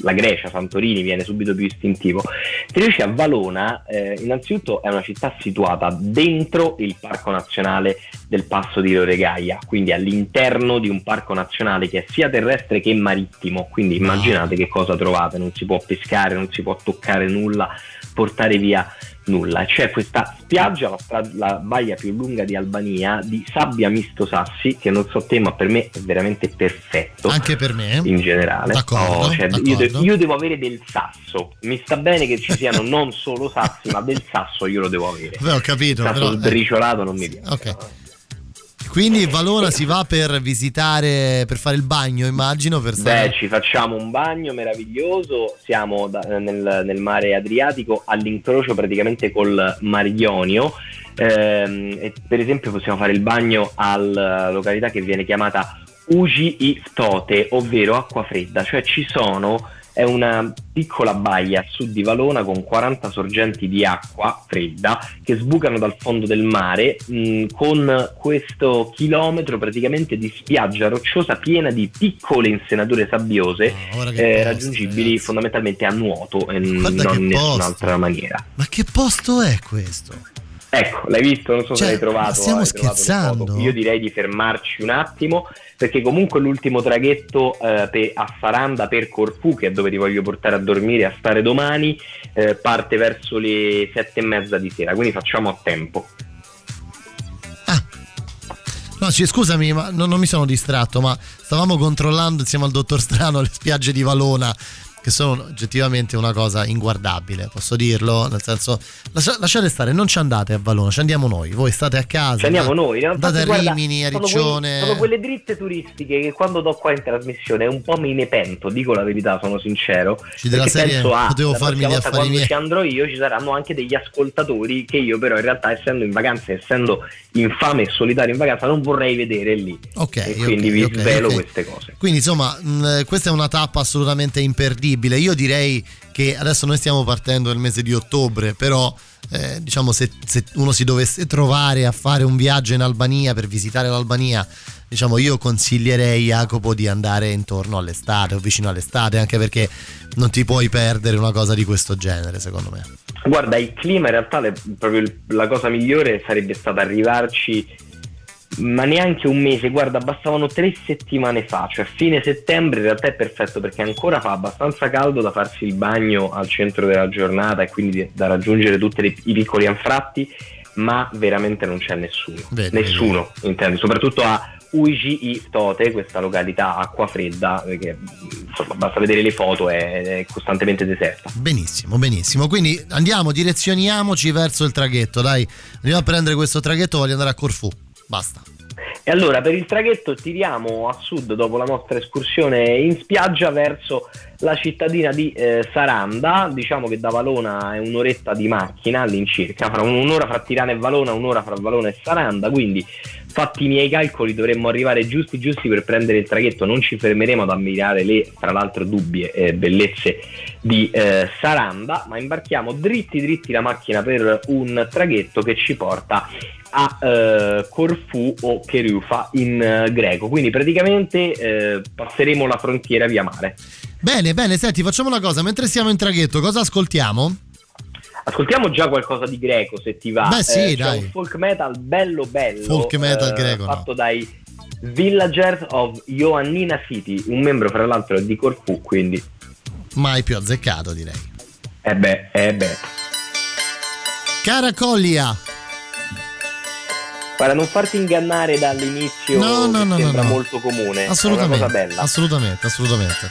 la Grecia, Santorini, viene subito più istintivo. Se riesci a Valona, eh, innanzitutto è una città situata dentro il Parco Nazionale del Passo di Loregaia, quindi all'interno di un parco nazionale che è sia terrestre che marittimo, quindi immaginate che cosa trovate, non si può pescare, non si può toccare nulla, portare via nulla. C'è questa spiaggia, la, la baia più lunga di Albania, di sabbia misto sassi, che non so te, ma per me è veramente perfetto. Anche per me. In generale, D'accordo, Oh, cioè, io, de- d'accordo. io devo avere del sasso. Mi sta bene che ci siano non solo sassi, ma del sasso io lo devo avere. Beh, ho capito, sasso però, eh. sbriciolato non mi piace. Ok. Quindi Valona si va per visitare, per fare il bagno, immagino, per stare... Beh, ci facciamo un bagno meraviglioso, siamo da- nel, nel mare Adriatico all'incrocio praticamente col Mar Ionio. Ehm, e per esempio possiamo fare il bagno alla località che viene chiamata Ugi i Stote, ovvero acqua fredda, cioè ci sono è una piccola baia a sud di Valona con 40 sorgenti di acqua fredda che sbucano dal fondo del mare mh, con questo chilometro praticamente di spiaggia rocciosa piena di piccole insenature sabbiose che eh, posto, raggiungibili fondamentalmente a nuoto e Guarda non in nessun'altra maniera. Ma che posto è questo? Ecco, l'hai visto? Non so Cioè, se l'hai trovato. ma stiamo scherzando? Io direi di fermarci un attimo perché comunque l'ultimo traghetto eh, pe- a Saranda per Corfù, che è dove ti voglio portare a dormire a stare domani, eh, parte verso le sette e mezza di sera, quindi facciamo a tempo. No, sì, scusami, ma non, non mi sono distratto, ma stavamo controllando insieme al dottor Strano le spiagge di Valona, che sono oggettivamente una cosa inguardabile, posso dirlo? Nel senso, lascia- lasciate stare, non ci andate a Valona, ci andiamo noi, voi state a casa. Ci andiamo noi. no? Andate a guarda, Rimini, a sono quei- Riccione. Sono quelle dritte turistiche che quando do qua in trasmissione un po' me ne pento, dico la verità, sono sincero. Ci della serie, penso a potevo farmi gli affari quando miei. ci andrò io ci saranno anche degli ascoltatori che io però in realtà essendo in vacanza, essendo infame e solitario in vacanza non vorrei vedere lì. Ok, e quindi ok, vi ok, svelo ok. queste cose. Quindi insomma, mh, questa è una tappa assolutamente imperdibile. Io direi che adesso noi stiamo partendo nel mese di ottobre, però eh, diciamo se, se uno si dovesse trovare a fare un viaggio in Albania per visitare l'Albania, diciamo io consiglierei Jacopo di andare intorno all'estate o vicino all'estate, anche perché non ti puoi perdere una cosa di questo genere, secondo me. Guarda, il clima in realtà le- proprio la cosa migliore sarebbe stata arrivarci ma neanche un mese, guarda, bastavano tre settimane fa, cioè fine settembre in realtà è perfetto perché ancora fa abbastanza caldo da farsi il bagno al centro della giornata e quindi da raggiungere tutti i piccoli anfratti, ma veramente non c'è nessuno. Vedi, nessuno, intendo, soprattutto a Uigi Tote, questa località acqua fredda, che insomma, basta vedere le foto, è, è costantemente deserta. Benissimo, benissimo. Quindi andiamo, direzioniamoci verso il traghetto, dai. Andiamo a prendere questo traghetto, voglio andare a Corfù. Basta. E allora per il traghetto tiriamo a sud dopo la nostra escursione in spiaggia verso la cittadina di eh, Saranda, diciamo che da Valona è un'oretta di macchina all'incirca, fra un'ora fra Tirana e Valona, un'ora fra Valona e Saranda, quindi fatti i miei calcoli dovremmo arrivare giusti giusti per prendere il traghetto, non ci fermeremo ad ammirare le tra l'altro dubbie eh, bellezze di eh, Saranda, ma imbarchiamo dritti dritti la macchina per un traghetto che ci porta a eh, Corfù o Cherufa in eh, greco. Quindi praticamente eh, passeremo la frontiera via mare. Bene, bene, senti, facciamo una cosa, mentre siamo in traghetto, cosa ascoltiamo? Ascoltiamo già qualcosa di greco se ti va. Beh, sì, Eh, dai. un folk metal bello bello. Folk metal eh, greco, no. Fatto dai Villagers of Ioannina City, un membro fra l'altro di Corfù, quindi Mai più azzeccato, direi. eh beh, eh beh. Caracollia. Guarda, non farti ingannare dall'inizio No, no, che no, sembra molto comune. È una Assolutamente. cosa bella. Assolutamente, assolutamente.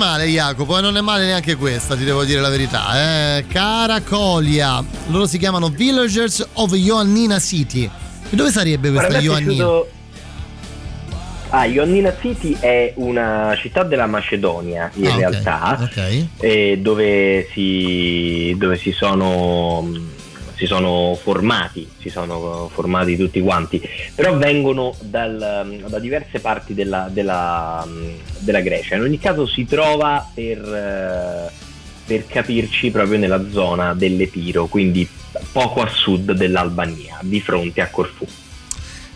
Male Jacopo, e non è male neanche questa, ti devo dire la verità. Eh, Caracolia, loro si chiamano Villagers of Ioannina City. E dove sarebbe questa Ioannina? piaciuto- Ah, Ioannina City è una città della Macedonia in Ah, realtà, ok. eh, dove, si, dove si sono si sono formati, si sono formati tutti quanti, però vengono dal- da diverse parti della, della- della Grecia. In ogni caso si trova per, eh, per capirci proprio nella zona dell'Epiro, quindi poco a sud dell'Albania, di fronte a Corfù.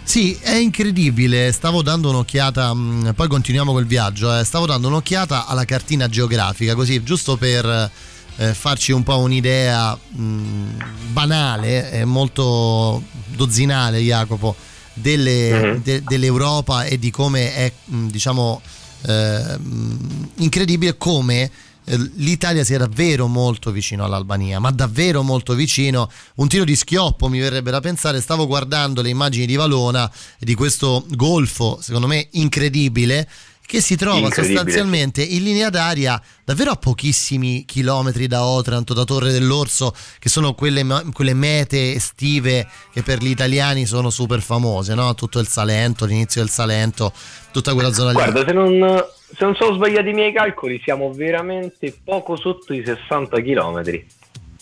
Sì, è incredibile. Stavo dando un'occhiata, mh, poi continuiamo col viaggio. eh, Stavo dando un'occhiata alla cartina geografica, così giusto per eh, farci un po' un'idea mh, banale e molto dozzinale, Jacopo, delle- Mhm. de- dell'Europa e di come è, mh, diciamo, eh, mh, incredibile come eh, l'Italia sia davvero molto vicino all'Albania, ma davvero molto vicino. Un tiro di schioppo mi verrebbe da pensare. Stavo guardando le immagini di Valona e di questo golfo, secondo me incredibile, che si trova sostanzialmente in linea d'aria davvero a pochissimi chilometri da Otranto, da Torre dell'Orso, che sono quelle, quelle mete estive che per gli italiani sono super famose, no? Tutto il Salento, l'inizio del Salento, tutta quella zona lì. Guarda, se non, se non sono sbagliati i miei calcoli, siamo veramente poco sotto i 60 km.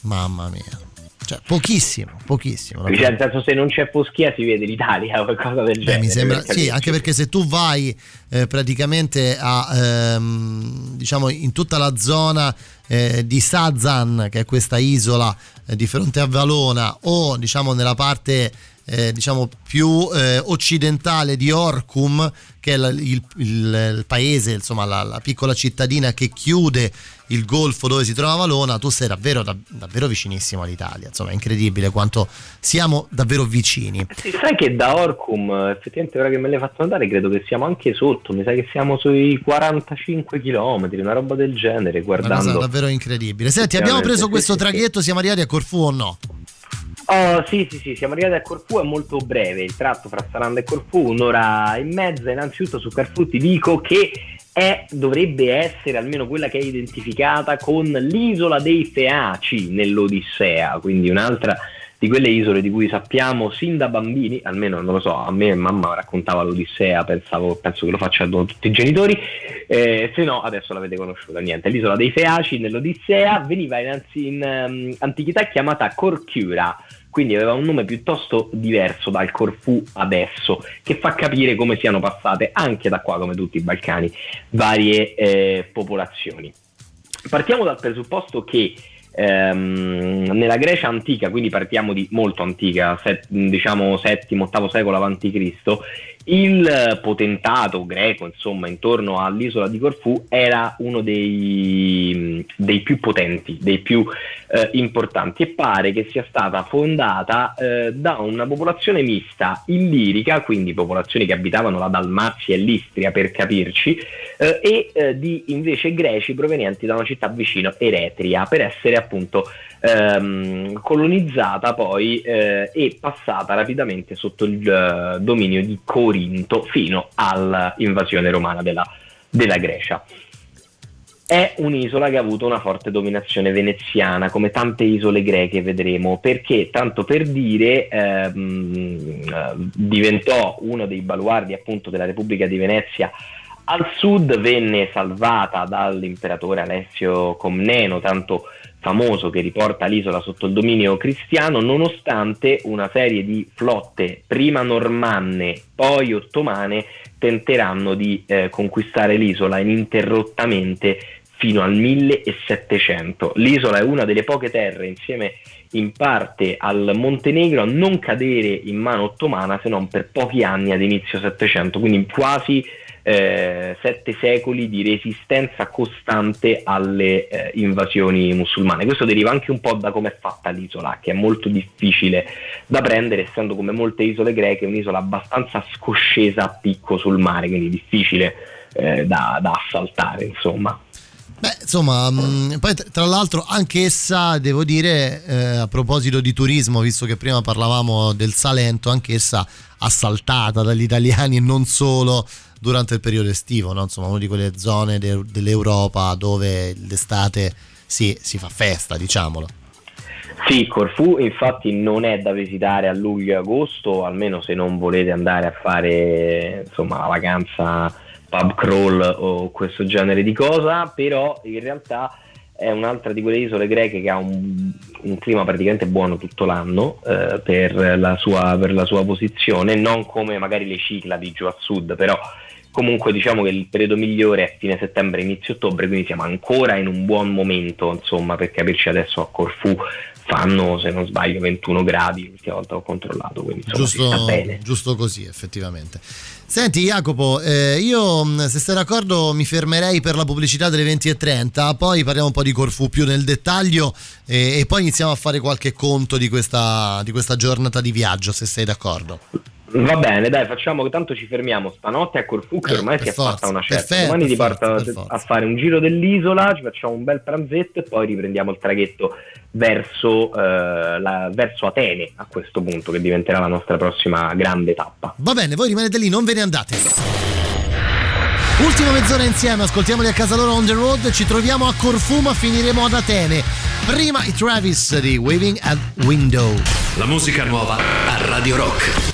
Mamma mia. Cioè, pochissimo, pochissimo. Cioè, nel senso, se non c'è Foschia si vede l'Italia o qualcosa del Beh, genere. mi sembra, sì, capirci. anche perché se tu vai eh, praticamente a, ehm, diciamo, in tutta la zona eh, di Sazan, che è questa isola eh, di fronte a Valona, o diciamo nella parte eh, diciamo più eh, occidentale di Orcum, che è la- il, il- il paese, insomma la, la piccola cittadina che chiude il golfo dove si trova Valona, tu sei davvero, dav- davvero vicinissimo all'Italia. Insomma, è incredibile quanto siamo davvero vicini. Sì, sai che da Orcum, effettivamente ora che me l'hai fatto notare, credo che siamo anche sotto, mi sa che siamo sui 45 km, una roba del genere, guardando. davvero incredibile. Senti, abbiamo preso questo traghetto, siamo arrivati a Corfù o no? Oh, sì, sì, sì, siamo arrivati a Corfù, è molto breve il tratto fra Saranda e Corfù, un'ora e mezza. Innanzitutto su Carrefour ti dico che è, dovrebbe essere almeno quella che è identificata con l'isola dei Feaci nell'Odissea, quindi un'altra di quelle isole di cui sappiamo sin da bambini, almeno non lo so, a me mamma raccontava l'Odissea, pensavo, penso che lo facciano tutti i genitori, eh, se no adesso l'avete conosciuta, niente, l'isola dei Feaci nell'Odissea veniva in, in ehm, antichità chiamata Corchiura, quindi aveva un nome piuttosto diverso dal Corfù adesso, che fa capire come siano passate anche da qua, come tutti i Balcani, varie eh, popolazioni. Partiamo dal presupposto che ehm, nella Grecia antica, quindi partiamo di molto antica, set- diciamo VII, VIII secolo a.C., il potentato greco, insomma, intorno all'isola di Corfù era uno dei, dei più potenti, dei più eh, importanti e pare che sia stata fondata eh, da una popolazione mista illirica, quindi popolazioni che abitavano la Dalmazia e l'Istria per capirci, eh, e eh, di invece greci provenienti da una città vicino, Eretria, per essere appunto ehm, colonizzata poi eh, e passata rapidamente sotto il eh, dominio di Corinto fino all'invasione romana della, della Grecia. È un'isola che ha avuto una forte dominazione veneziana, come tante isole greche vedremo, perché tanto per dire ehm, eh, diventò uno dei baluardi appunto della Repubblica di Venezia al sud venne salvata dall'imperatore Alessio Comneno, tanto famoso che riporta l'isola sotto il dominio cristiano, nonostante una serie di flotte, prima normanne, poi ottomane, tenteranno di eh, conquistare l'isola ininterrottamente fino al 1700. L'isola è una delle poche terre, insieme in parte al Montenegro, a non cadere in mano ottomana se non per pochi anni ad inizio Settecento, quindi quasi eh, sette secoli di resistenza costante alle eh, invasioni musulmane. Questo deriva anche un po' da come è fatta l'isola, che è molto difficile da prendere, essendo come molte isole greche un'isola abbastanza scoscesa a picco sul mare, quindi difficile eh, da, da assaltare, insomma. Beh, insomma, mh, poi tra- l'altro anch'essa, devo dire, eh, a proposito di turismo, visto che prima parlavamo del Salento, anch'essa assaltata dagli italiani e non solo durante il periodo estivo, no? insomma una di quelle zone de- dell'Europa dove l'estate si, si fa festa, diciamolo. Sì, Corfù infatti non è da visitare a luglio e agosto, almeno se non volete andare a fare insomma la vacanza pub crawl o questo genere di cosa, però in realtà è un'altra di quelle isole greche che ha un, un clima praticamente buono tutto l'anno eh, per, la sua, per, la sua, posizione, non come magari le Cicladi giù a sud, però comunque diciamo che il periodo migliore è fine settembre, inizio ottobre, quindi siamo ancora in un buon momento, insomma, per capirci adesso a Corfù fanno se non sbaglio 21 gradi l'ultima volta ho controllato quindi insomma, giusto, bene. giusto così effettivamente Senti Jacopo, eh, io se sei d'accordo mi fermerei per la pubblicità delle 20.30, poi parliamo un po' di Corfu più nel dettaglio e, e poi iniziamo a fare qualche conto di questa, di questa giornata di viaggio, se sei d'accordo. Va bene, dai, facciamo che tanto ci fermiamo stanotte a Corfu che Eh, ormai si è forza, fatta una certa. forza, Domani ti forza. a fare un giro dell'isola, ci facciamo un bel pranzetto e poi riprendiamo il traghetto verso, eh, la- verso Atene a questo punto, che diventerà la nostra prossima grande tappa. Va bene, voi rimanete lì, non ve ne andate. Ultima mezz'ora insieme, ascoltiamoli a casa loro on the road, ci troviamo a Corfu ma finiremo ad Atene. Prima i Travis di Waving at Window. La musica nuova a Radio Rock.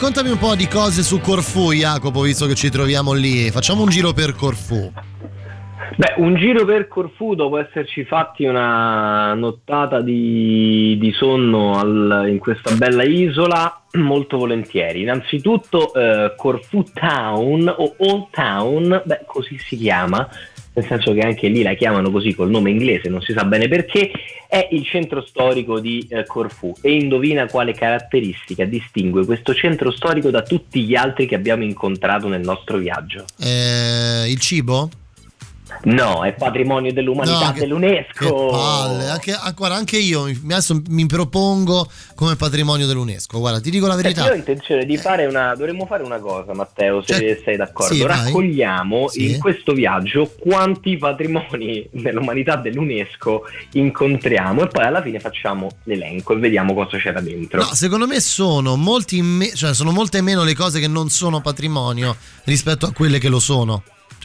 Raccontami un po' di cose su Corfu, Jacopo, visto che ci troviamo lì. Facciamo un giro per Corfu. Beh, un giro per Corfù dopo esserci fatti una nottata di, di sonno al- in questa bella isola, molto volentieri. Innanzitutto eh, Corfù Town o Old Town, beh, così si chiama, nel senso che anche lì la chiamano così col nome inglese, non si sa bene perché, è il centro storico di eh, Corfù e indovina quale caratteristica distingue questo centro storico da tutti gli altri che abbiamo incontrato nel nostro viaggio. Eh, il cibo? No, è patrimonio dell'umanità No, che- dell'UNESCO. Che palle. Anche, ah, guarda, anche io mi- adesso mi propongo come patrimonio dell'UNESCO. Guarda, ti dico la verità. io ho intenzione di fare una. Dovremmo fare una cosa, Matteo, se Cioè, sei d'accordo. sì. Raccogliamo Sì. in questo viaggio quanti patrimoni dell'umanità dell'UNESCO incontriamo e poi alla fine facciamo l'elenco e vediamo cosa c'era dentro. No, secondo me sono, molti me- cioè sono molte meno le cose che non sono patrimonio rispetto a quelle che lo sono.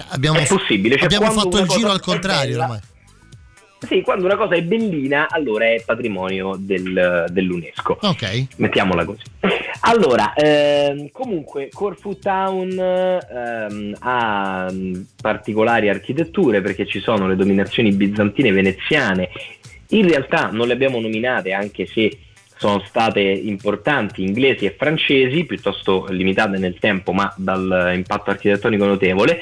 Abbiamo È possibile, cioè, abbiamo fatto il giro al contrario ormai. Sì, quando una cosa è bellina, allora è patrimonio del- dell'UNESCO. Ok. Mettiamola così. Allora, ehm, comunque Corfu Town ehm, ha mm, particolari architetture perché ci sono le dominazioni bizantine e veneziane. In realtà non le abbiamo nominate anche se sono state importanti inglesi e francesi, piuttosto limitate nel tempo ma dal impatto architettonico notevole.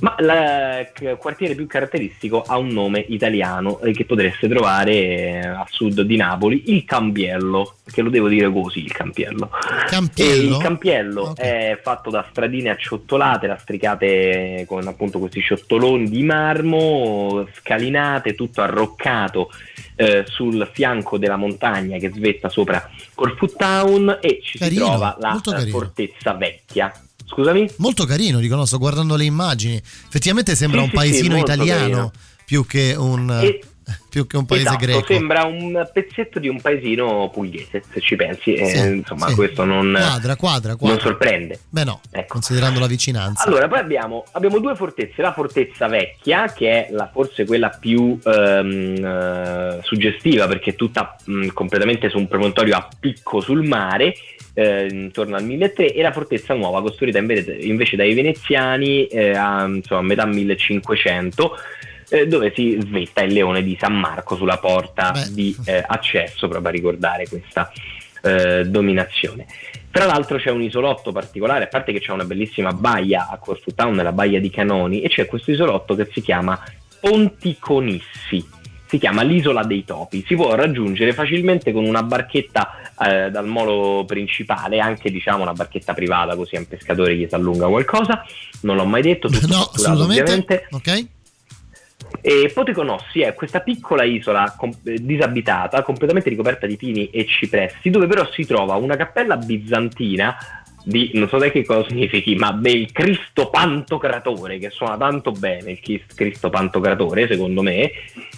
Ma il quartiere più caratteristico ha un nome italiano eh, che potreste trovare eh, a sud di Napoli, il Campiello, perché lo devo dire così, il Campiello. Campiello? il Campiello Ok. è fatto da stradine acciottolate, lastricate con appunto questi ciottoloni di marmo, scalinate, tutto arroccato eh, sul fianco della montagna che svetta sopra Corfu Town e ci Carino, si trova la eh, fortezza vecchia. Scusami? Molto carino, dico, no, sto guardando le immagini. Effettivamente sembra Sì, un sì, paesino sì, italiano carino. più che un, E- più che un paese esatto, greco. sembra un pezzetto di un paesino pugliese, se ci pensi. eh, Sì, insomma, sì. questo non, Quadra, quadra, quadra. non sorprende. Beh no, Ecco. considerando la vicinanza. Allora, poi abbiamo, abbiamo due fortezze, la fortezza vecchia, che è la- forse quella più ehm, eh, suggestiva perché è tutta mh, completamente su un promontorio a picco sul mare, eh, intorno al 1300, e la fortezza nuova, costruita invece, invece dai veneziani eh, a, insomma, a metà 1500. Eh, dove si svetta il leone di San Marco sulla porta Beh. di eh, accesso proprio a ricordare questa eh, dominazione. Tra l'altro c'è un isolotto particolare, a parte che c'è una bellissima baia a Corfu Town, la baia di Canoni, e c'è questo isolotto che si chiama Ponticonissi. Si chiama l'isola dei topi, si può raggiungere facilmente con una barchetta eh, dal molo principale, anche diciamo una barchetta privata, così a un pescatore gli si allunga qualcosa. Non l'ho mai detto, tutto no, assolutamente. ovviamente. Ok? E Poteconossi è questa piccola isola com- eh, disabitata, completamente ricoperta di pini e cipressi, dove però si trova una cappella bizantina di, non so neanche che cosa significhi, ma del Cristo Pantocratore, che suona tanto bene il Cristo Pantocratore, secondo me,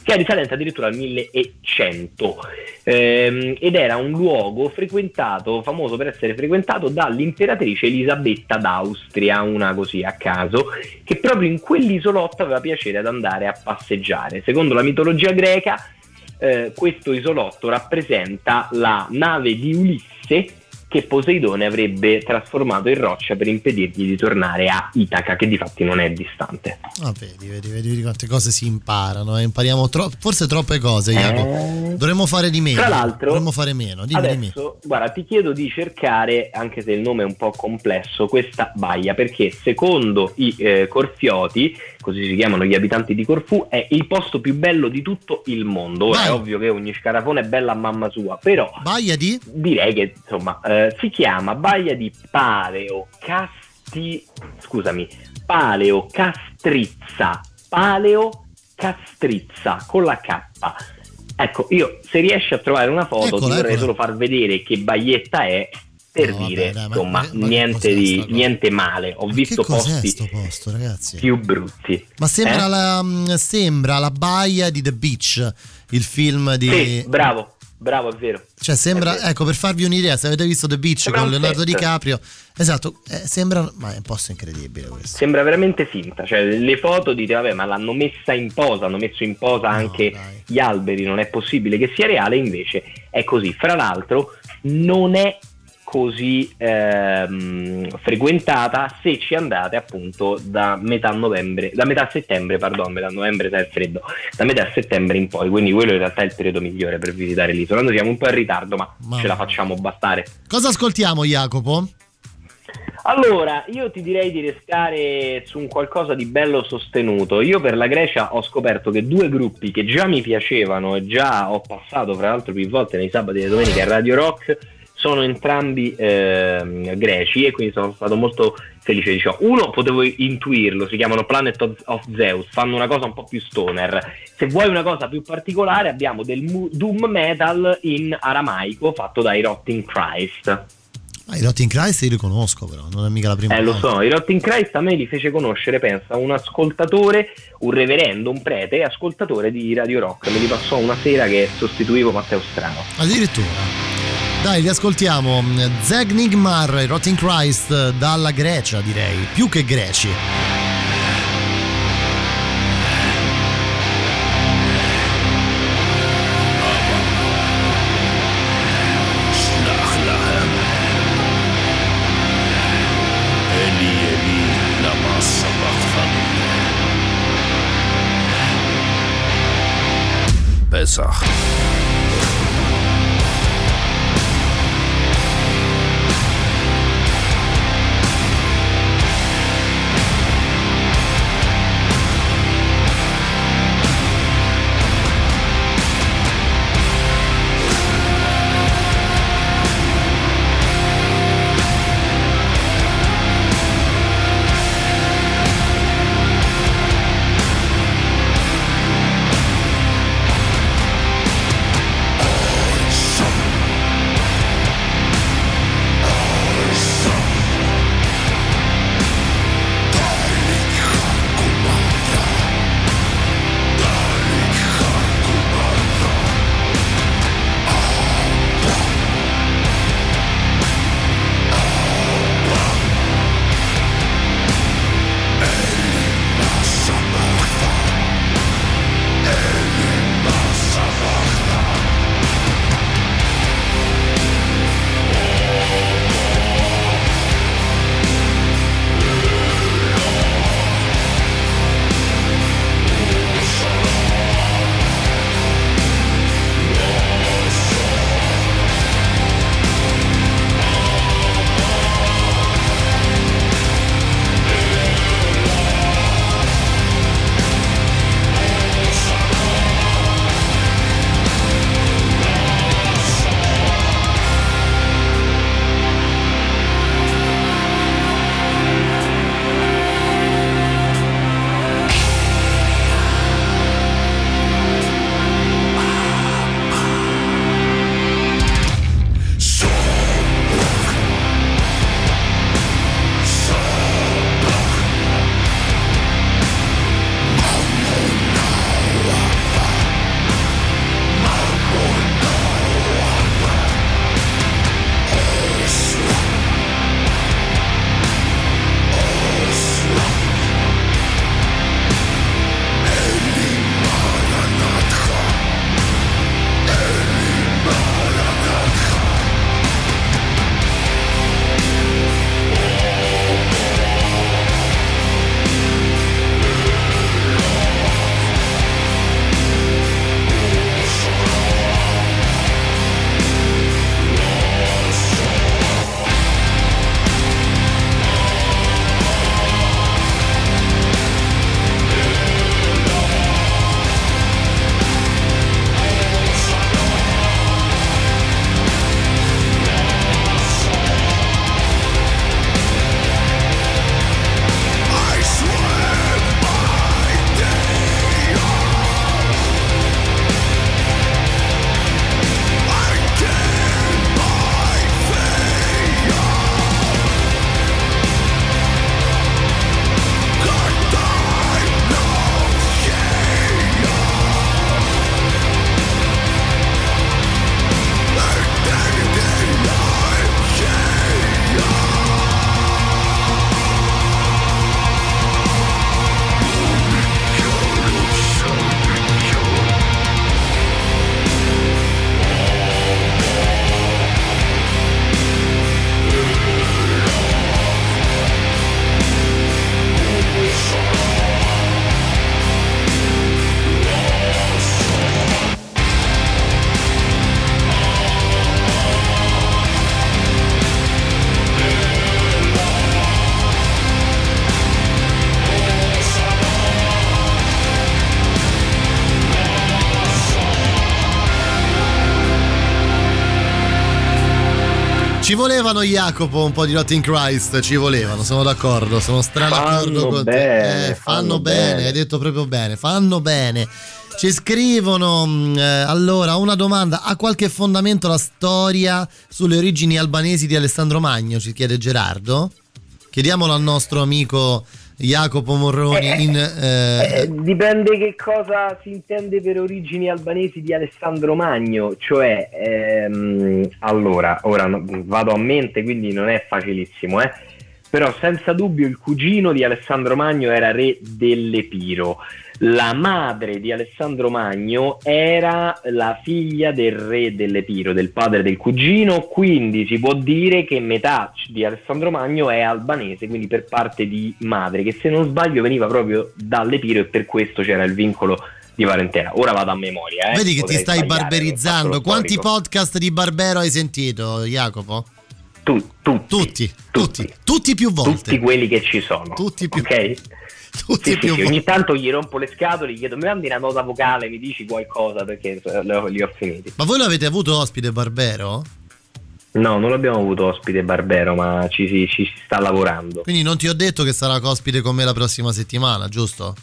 che è risalente addirittura al 1100 Ehm, ed era un luogo frequentato, famoso per essere frequentato dall'imperatrice Elisabetta d'Austria, una così a caso, che proprio in quell'isolotto aveva piacere ad andare a passeggiare. Secondo la mitologia greca, eh, questo isolotto rappresenta la nave di Ulisse che Poseidone avrebbe trasformato in roccia per impedirgli di tornare a Itaca, che di fatti non è distante. Ah, vedi, vedi, vedi, quante cose si imparano. eh. Impariamo tro- forse troppe cose, Jacopo. Eh, Dovremmo fare di meno. Tra l'altro, dovremmo fare meno. Dimmi, dimmi. Adesso, guarda, ti chiedo di cercare, anche se il nome è un po' complesso, questa baia, perché secondo i eh, Corfioti, così si chiamano gli abitanti di Corfù, è il posto più bello di tutto il mondo. Ora è ovvio che ogni scarafone è bella a mamma sua, però Baia di? direi che insomma eh, si chiama baia di Paleo Casti scusami Paleo Castrizza Paleo Castrizza con la K ecco io se riesci a trovare una foto Eccola, ti vorrei eccola. solo far vedere che baietta è per No, vabbè, dire ma- insomma ma- niente, di, niente male ho Ma visto posti sto posto, più brutti Ma sembra, Eh? la, mm, sembra la baia di The Beach, il film di... sì bravo bravo è vero Cioè sembra, vero. ecco per farvi un'idea, se avete visto The Beach Sembra con Leonardo set. DiCaprio, esatto, eh, sembra, ma è un posto incredibile questo. Sembra veramente finta, cioè le foto dite vabbè ma l'hanno messa in posa, hanno messo in posa No, anche dai. gli alberi, non è possibile che sia reale, invece è così. Fra l'altro non è così ehm, frequentata se ci andate appunto da metà novembre, da metà settembre, pardon, metà novembre sai il freddo, da metà settembre in poi, quindi quello in realtà è il periodo migliore per visitare l'isola. Noi siamo un po' in ritardo, ma Mamma ce la facciamo bastare. Cosa ascoltiamo, Jacopo? Allora, io ti direi di restare su un qualcosa di bello sostenuto. Io per la Grecia ho scoperto che due gruppi che già mi piacevano e già ho passato fra l'altro più volte nei sabati e le domeniche a Radio Rock sono entrambi ehm, greci e quindi sono stato molto felice di ciò. Uno potevo intuirlo, si chiamano Planet of, Zeus, fanno una cosa un po' più stoner. Se vuoi una cosa più particolare abbiamo del mu- doom metal in aramaico fatto dai Rotting Christ. Ah, I Rotting Christ li conosco però, non è mica la prima Eh, lo so, i Rotting Christ a me li fece conoscere, pensa, un ascoltatore, un reverendo, un prete, ascoltatore di Radio Rock. Me li passò una sera che sostituivo Matteo Strano. Addirittura. Dai, li ascoltiamo. Zeg Nigmar, i Rotting Christ dalla Grecia, direi, più che greci. Ci volevano Jacopo un po' di Rotting Christ, ci volevano, sono d'accordo, sono stra d'accordo con te. bene, Eh, fanno, fanno bene, bene. hai detto proprio bene, fanno bene. Ci scrivono, mh, eh, allora, una domanda, ha qualche fondamento la storia sulle origini albanesi di Alessandro Magno, ci chiede Gerardo? Chiediamolo al nostro amico Jacopo Morroni in... eh, Eh, dipende che cosa si intende per origini albanesi di Alessandro Magno, cioè, ehm, allora, ora vado a mente, quindi non è facilissimo, eh? però senza dubbio il cugino di Alessandro Magno era re dell'Epiro. La madre di Alessandro Magno era la figlia del re dell'Epiro, del padre del cugino, quindi si può dire che metà di Alessandro Magno è albanese, quindi per parte di madre, che se non sbaglio veniva proprio dall'Epiro e per questo c'era il vincolo di parentela. Ora vado a memoria. Eh. Vedi che ti Potrei stai non faccio barberizzando. Quanti podcast di Barbero hai sentito, Jacopo? Tu- tutti, Tutti, tutti, tutti più volte. tutti quelli che ci sono. Tutti più- ok? Tutti Sì, più sì, ogni tanto gli rompo le scatole, gli chiedo mi mandi una nota vocale, mi dici qualcosa perché li ho- li ho finiti. Ma voi l'avete avuto ospite Barbero? No, non abbiamo avuto ospite Barbero, ma ci si, ci si sta lavorando. Quindi non ti ho detto che sarà ospite con me la prossima settimana, giusto?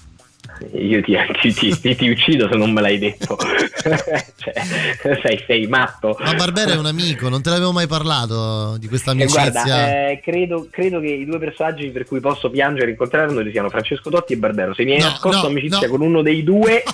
Io ti, ti- ti- ti- ti uccido se non me l'hai detto. cioè, sei, sei matto. Ma Barbero è un amico, non te l'avevo mai parlato di questa E amicizia. guarda, eh, credo, credo che i due personaggi per cui posso piangere e incontrarlo siano Francesco Totti e Barbero. Se mi hai No, nascosto no, amicizia no. con uno dei due,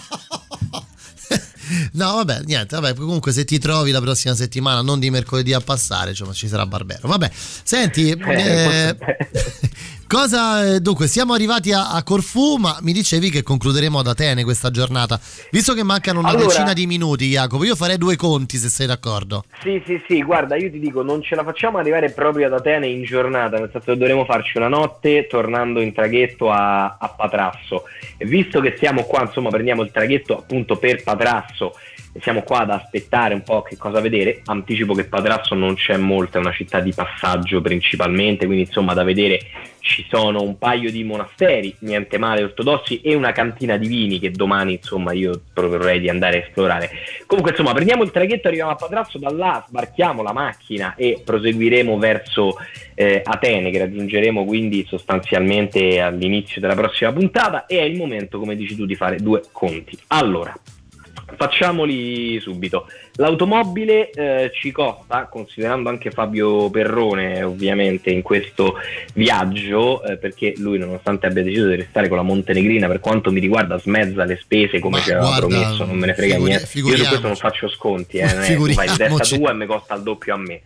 No, vabbè, niente, vabbè, comunque se ti trovi la prossima settimana, non di mercoledì a passare, insomma, ci sarà Barbero. Vabbè, senti, eh, cosa, eh, dunque, siamo arrivati a, a Corfù, ma mi dicevi che concluderemo ad Atene questa giornata. Visto che mancano una Allora- decina di minuti, Jacopo, io farei due conti se sei d'accordo. Sì, sì, sì, guarda, io ti dico, non ce la facciamo arrivare proprio ad Atene in giornata, nel senso che dovremo farci una notte tornando in traghetto a, a Patrasso. E visto che siamo qua, insomma, prendiamo il traghetto appunto per Patrasso siamo qua ad aspettare un po' che cosa vedere, anticipo che Patrasso non c'è molto, è una città di passaggio principalmente, quindi insomma da vedere ci sono un paio di monasteri, niente male ortodossi, e una cantina di vini che domani insomma io proporrei di andare a esplorare. Comunque insomma prendiamo il traghetto, arriviamo a Patrasso, da là sbarchiamo la macchina e proseguiremo verso eh, Atene che raggiungeremo quindi sostanzialmente all'inizio della prossima puntata e è il momento come dici tu di fare due conti. Allora, Facciamoli subito. L'automobile eh, ci costa, considerando anche Fabio Perrone ovviamente in questo viaggio, eh, perché lui nonostante abbia deciso di restare con la Montenegrina, per quanto mi riguarda smezza le spese come ci aveva promesso, non me ne frega figuri- niente. Io su questo non faccio sconti, eh, non è, tu fai di testa tua e mi costa il doppio a me.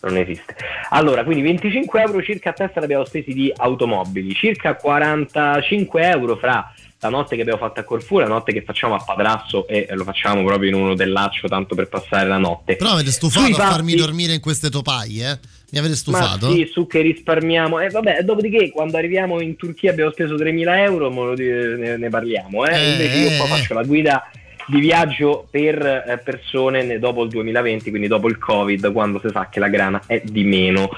Non esiste. Allora, quindi 25 euro circa a testa l'abbiamo spesi di automobili, circa 45 euro fra la notte che abbiamo fatto a Corfù, la notte che facciamo a Padrasso e lo facciamo proprio in uno dell'accio tanto per passare la notte. Però avete stufato Sui a farmi fatti- dormire in queste topaie, eh? Mi avete Ma stufato? sì, su che risparmiamo. E vabbè, dopodiché quando arriviamo in Turchia abbiamo speso 3.000 euro, ne, ne parliamo. Eh? Eh, Invece io qua eh. faccio la guida di viaggio per eh, persone ne- dopo il 2020, quindi dopo il Covid, quando si sa che la grana è di meno.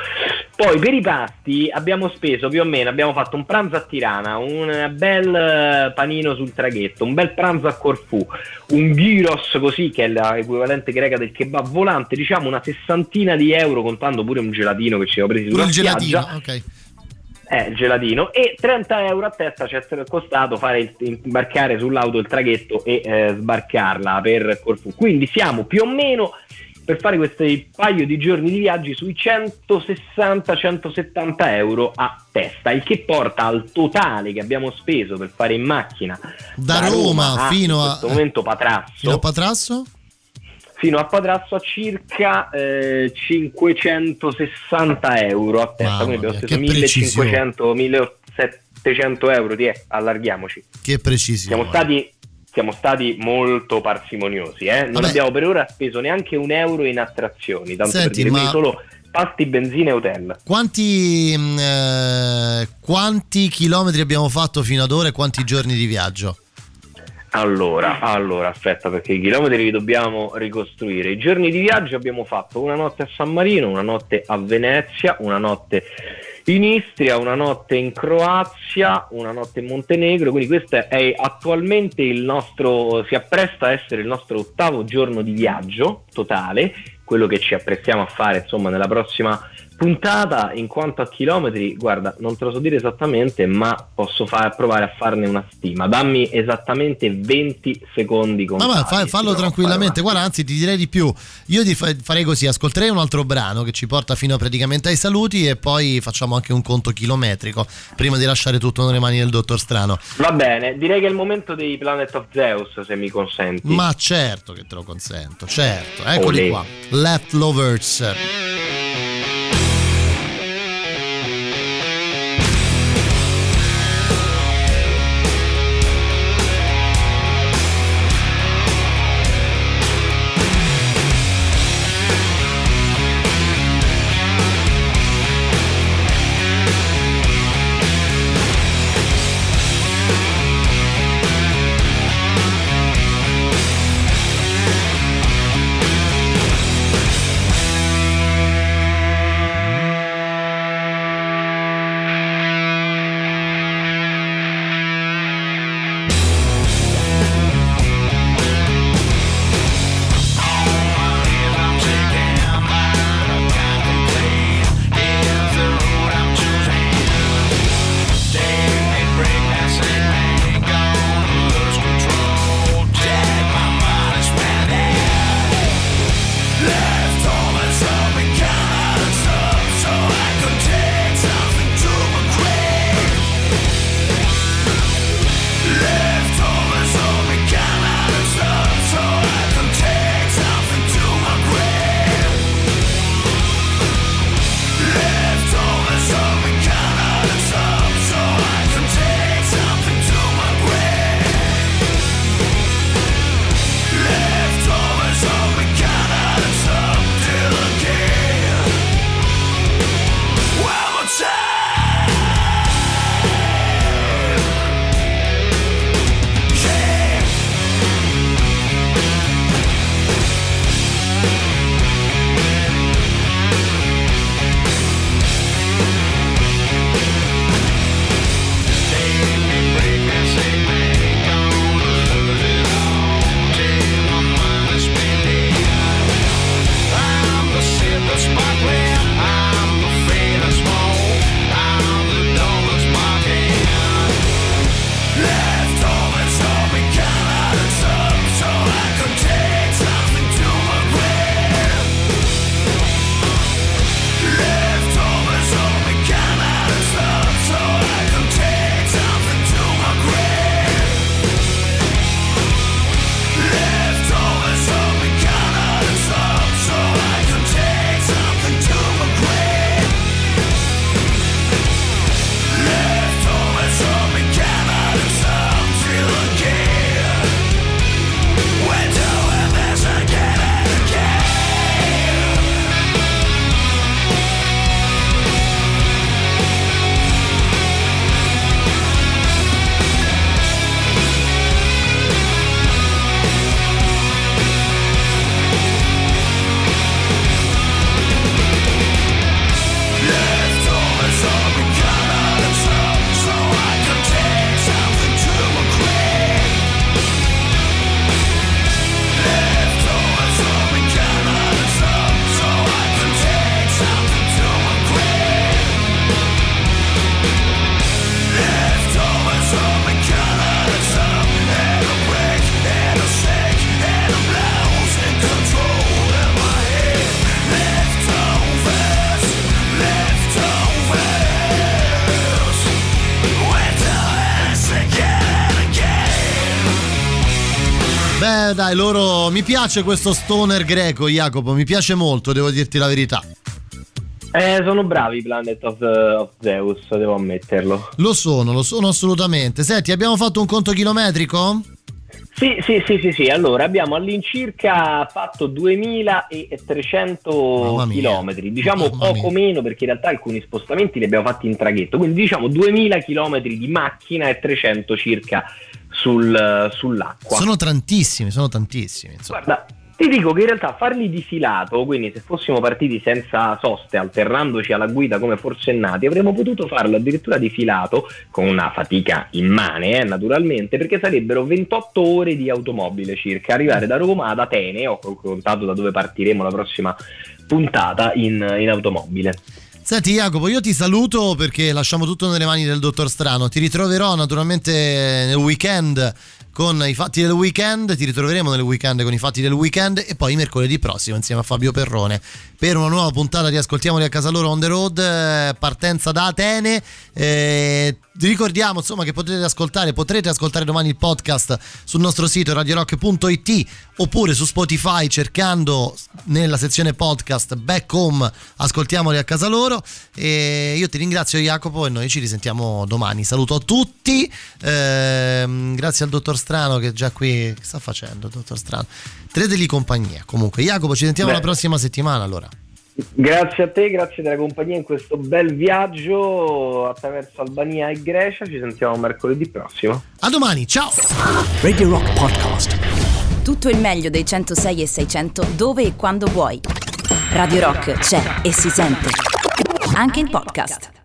Poi per i pasti abbiamo speso più o meno, abbiamo fatto un pranzo a Tirana, un bel eh, panino sul traghetto, un bel pranzo a Corfù, un gyros così che è l'equivalente greca del kebab volante, diciamo una sessantina di euro contando pure un gelatino che ci avevo Pure sulla il spiaggia. gelatino, ok. Eh, il gelatino e 30 euro a testa ci è costato fare il, imbarcare sull'auto il traghetto e eh, sbarcarla per Corfù. Quindi siamo più o meno per fare questi paio di giorni di viaggi sui 160-170 euro a testa, il che porta al totale che abbiamo speso per fare in macchina Da Roma fino in a- questo momento Patrasso Fino a Patrasso? Fino a Patrasso a circa eh, 560 euro a testa, Mamma quindi abbiamo speso che precisione. 1500, 1700 euro, ti è, allarghiamoci. Che precisione. Siamo stati, siamo stati molto parsimoniosi, eh? non Vabbè. abbiamo per ora speso neanche un euro in attrazioni, tanto per Senti, dire, ma- solo pasti, benzina e hotel. Quanti, mh, eh, quanti chilometri abbiamo fatto fino ad ora e quanti giorni di viaggio? Allora, allora, aspetta perché i chilometri li dobbiamo ricostruire. I giorni di viaggio abbiamo fatto una notte a San Marino, una notte a Venezia, una notte in Istria, una notte in Croazia, una notte in Montenegro, quindi questo è attualmente il nostro, si appresta a essere il nostro ottavo giorno di viaggio totale, quello che ci apprestiamo a fare insomma nella prossima puntata. In quanto a chilometri, guarda, non te lo so dire esattamente, ma posso far- provare a farne una stima. Dammi esattamente 20 secondi con Ma va, fa- fallo tranquillamente, guarda, anzi ti direi di più. Io ti fa- farei così, ascolterei un altro brano che ci porta fino praticamente ai saluti e poi facciamo anche un conto chilometrico prima di lasciare tutto nelle mani del dottor Strano. Va bene, direi che è il momento dei Planet of Zeus, se mi consenti. Ma certo che te lo consento, certo. Eccoli Olè. qua. Leftovers. Beh, dai, loro. Mi piace questo stoner greco, Jacopo. Mi piace molto, devo dirti la verità. Eh, sono bravi i Planet of, of Zeus, devo ammetterlo. Lo sono, lo sono assolutamente. Senti, abbiamo fatto un conto chilometrico? Sì, sì, sì, sì, sì. Allora abbiamo all'incirca fatto 2300 chilometri, diciamo poco meno perché in realtà alcuni spostamenti li abbiamo fatti in traghetto, quindi diciamo 2000 chilometri di macchina e 300 circa sul- sull'acqua. Sono tantissimi, sono tantissimi. insomma. Guarda, Ti dico che in realtà farli di filato, quindi se fossimo partiti senza soste, alternandoci alla guida come forsennati, avremmo potuto farlo addirittura di filato, con una fatica immane, eh, naturalmente, perché sarebbero 28 ore di automobile circa, arrivare da Roma ad Atene, ho contato da dove partiremo la prossima puntata in, in automobile. Senti Jacopo, io ti saluto perché lasciamo tutto nelle mani del dottor Strano. Ti ritroverò naturalmente nel weekend con i fatti del weekend, ti ritroveremo nel weekend con i fatti del weekend e poi mercoledì prossimo insieme a Fabio Perrone per una nuova puntata di Ascoltiamoli a casa loro on the road, eh, partenza da Atene. Eh, ricordiamo insomma che potete ascoltare, potrete ascoltare domani il podcast sul nostro sito radiorock.it oppure su Spotify cercando nella sezione podcast Back Home Ascoltiamoli a casa loro. E io ti ringrazio Jacopo e noi ci risentiamo domani. Saluto a tutti, eh, grazie al dottor Strano che è già qui. Che sta facendo, dottor Strano? Tenetegli compagnia. Comunque, Jacopo, ci sentiamo Beh. la prossima settimana allora. Grazie a te, grazie della compagnia in questo bel viaggio attraverso Albania e Grecia. Ci sentiamo mercoledì prossimo. A domani, ciao! Radio Rock Podcast. Tutto il meglio dei 106 e 600 dove e quando vuoi. Radio Rock c'è e si sente. Anche in podcast.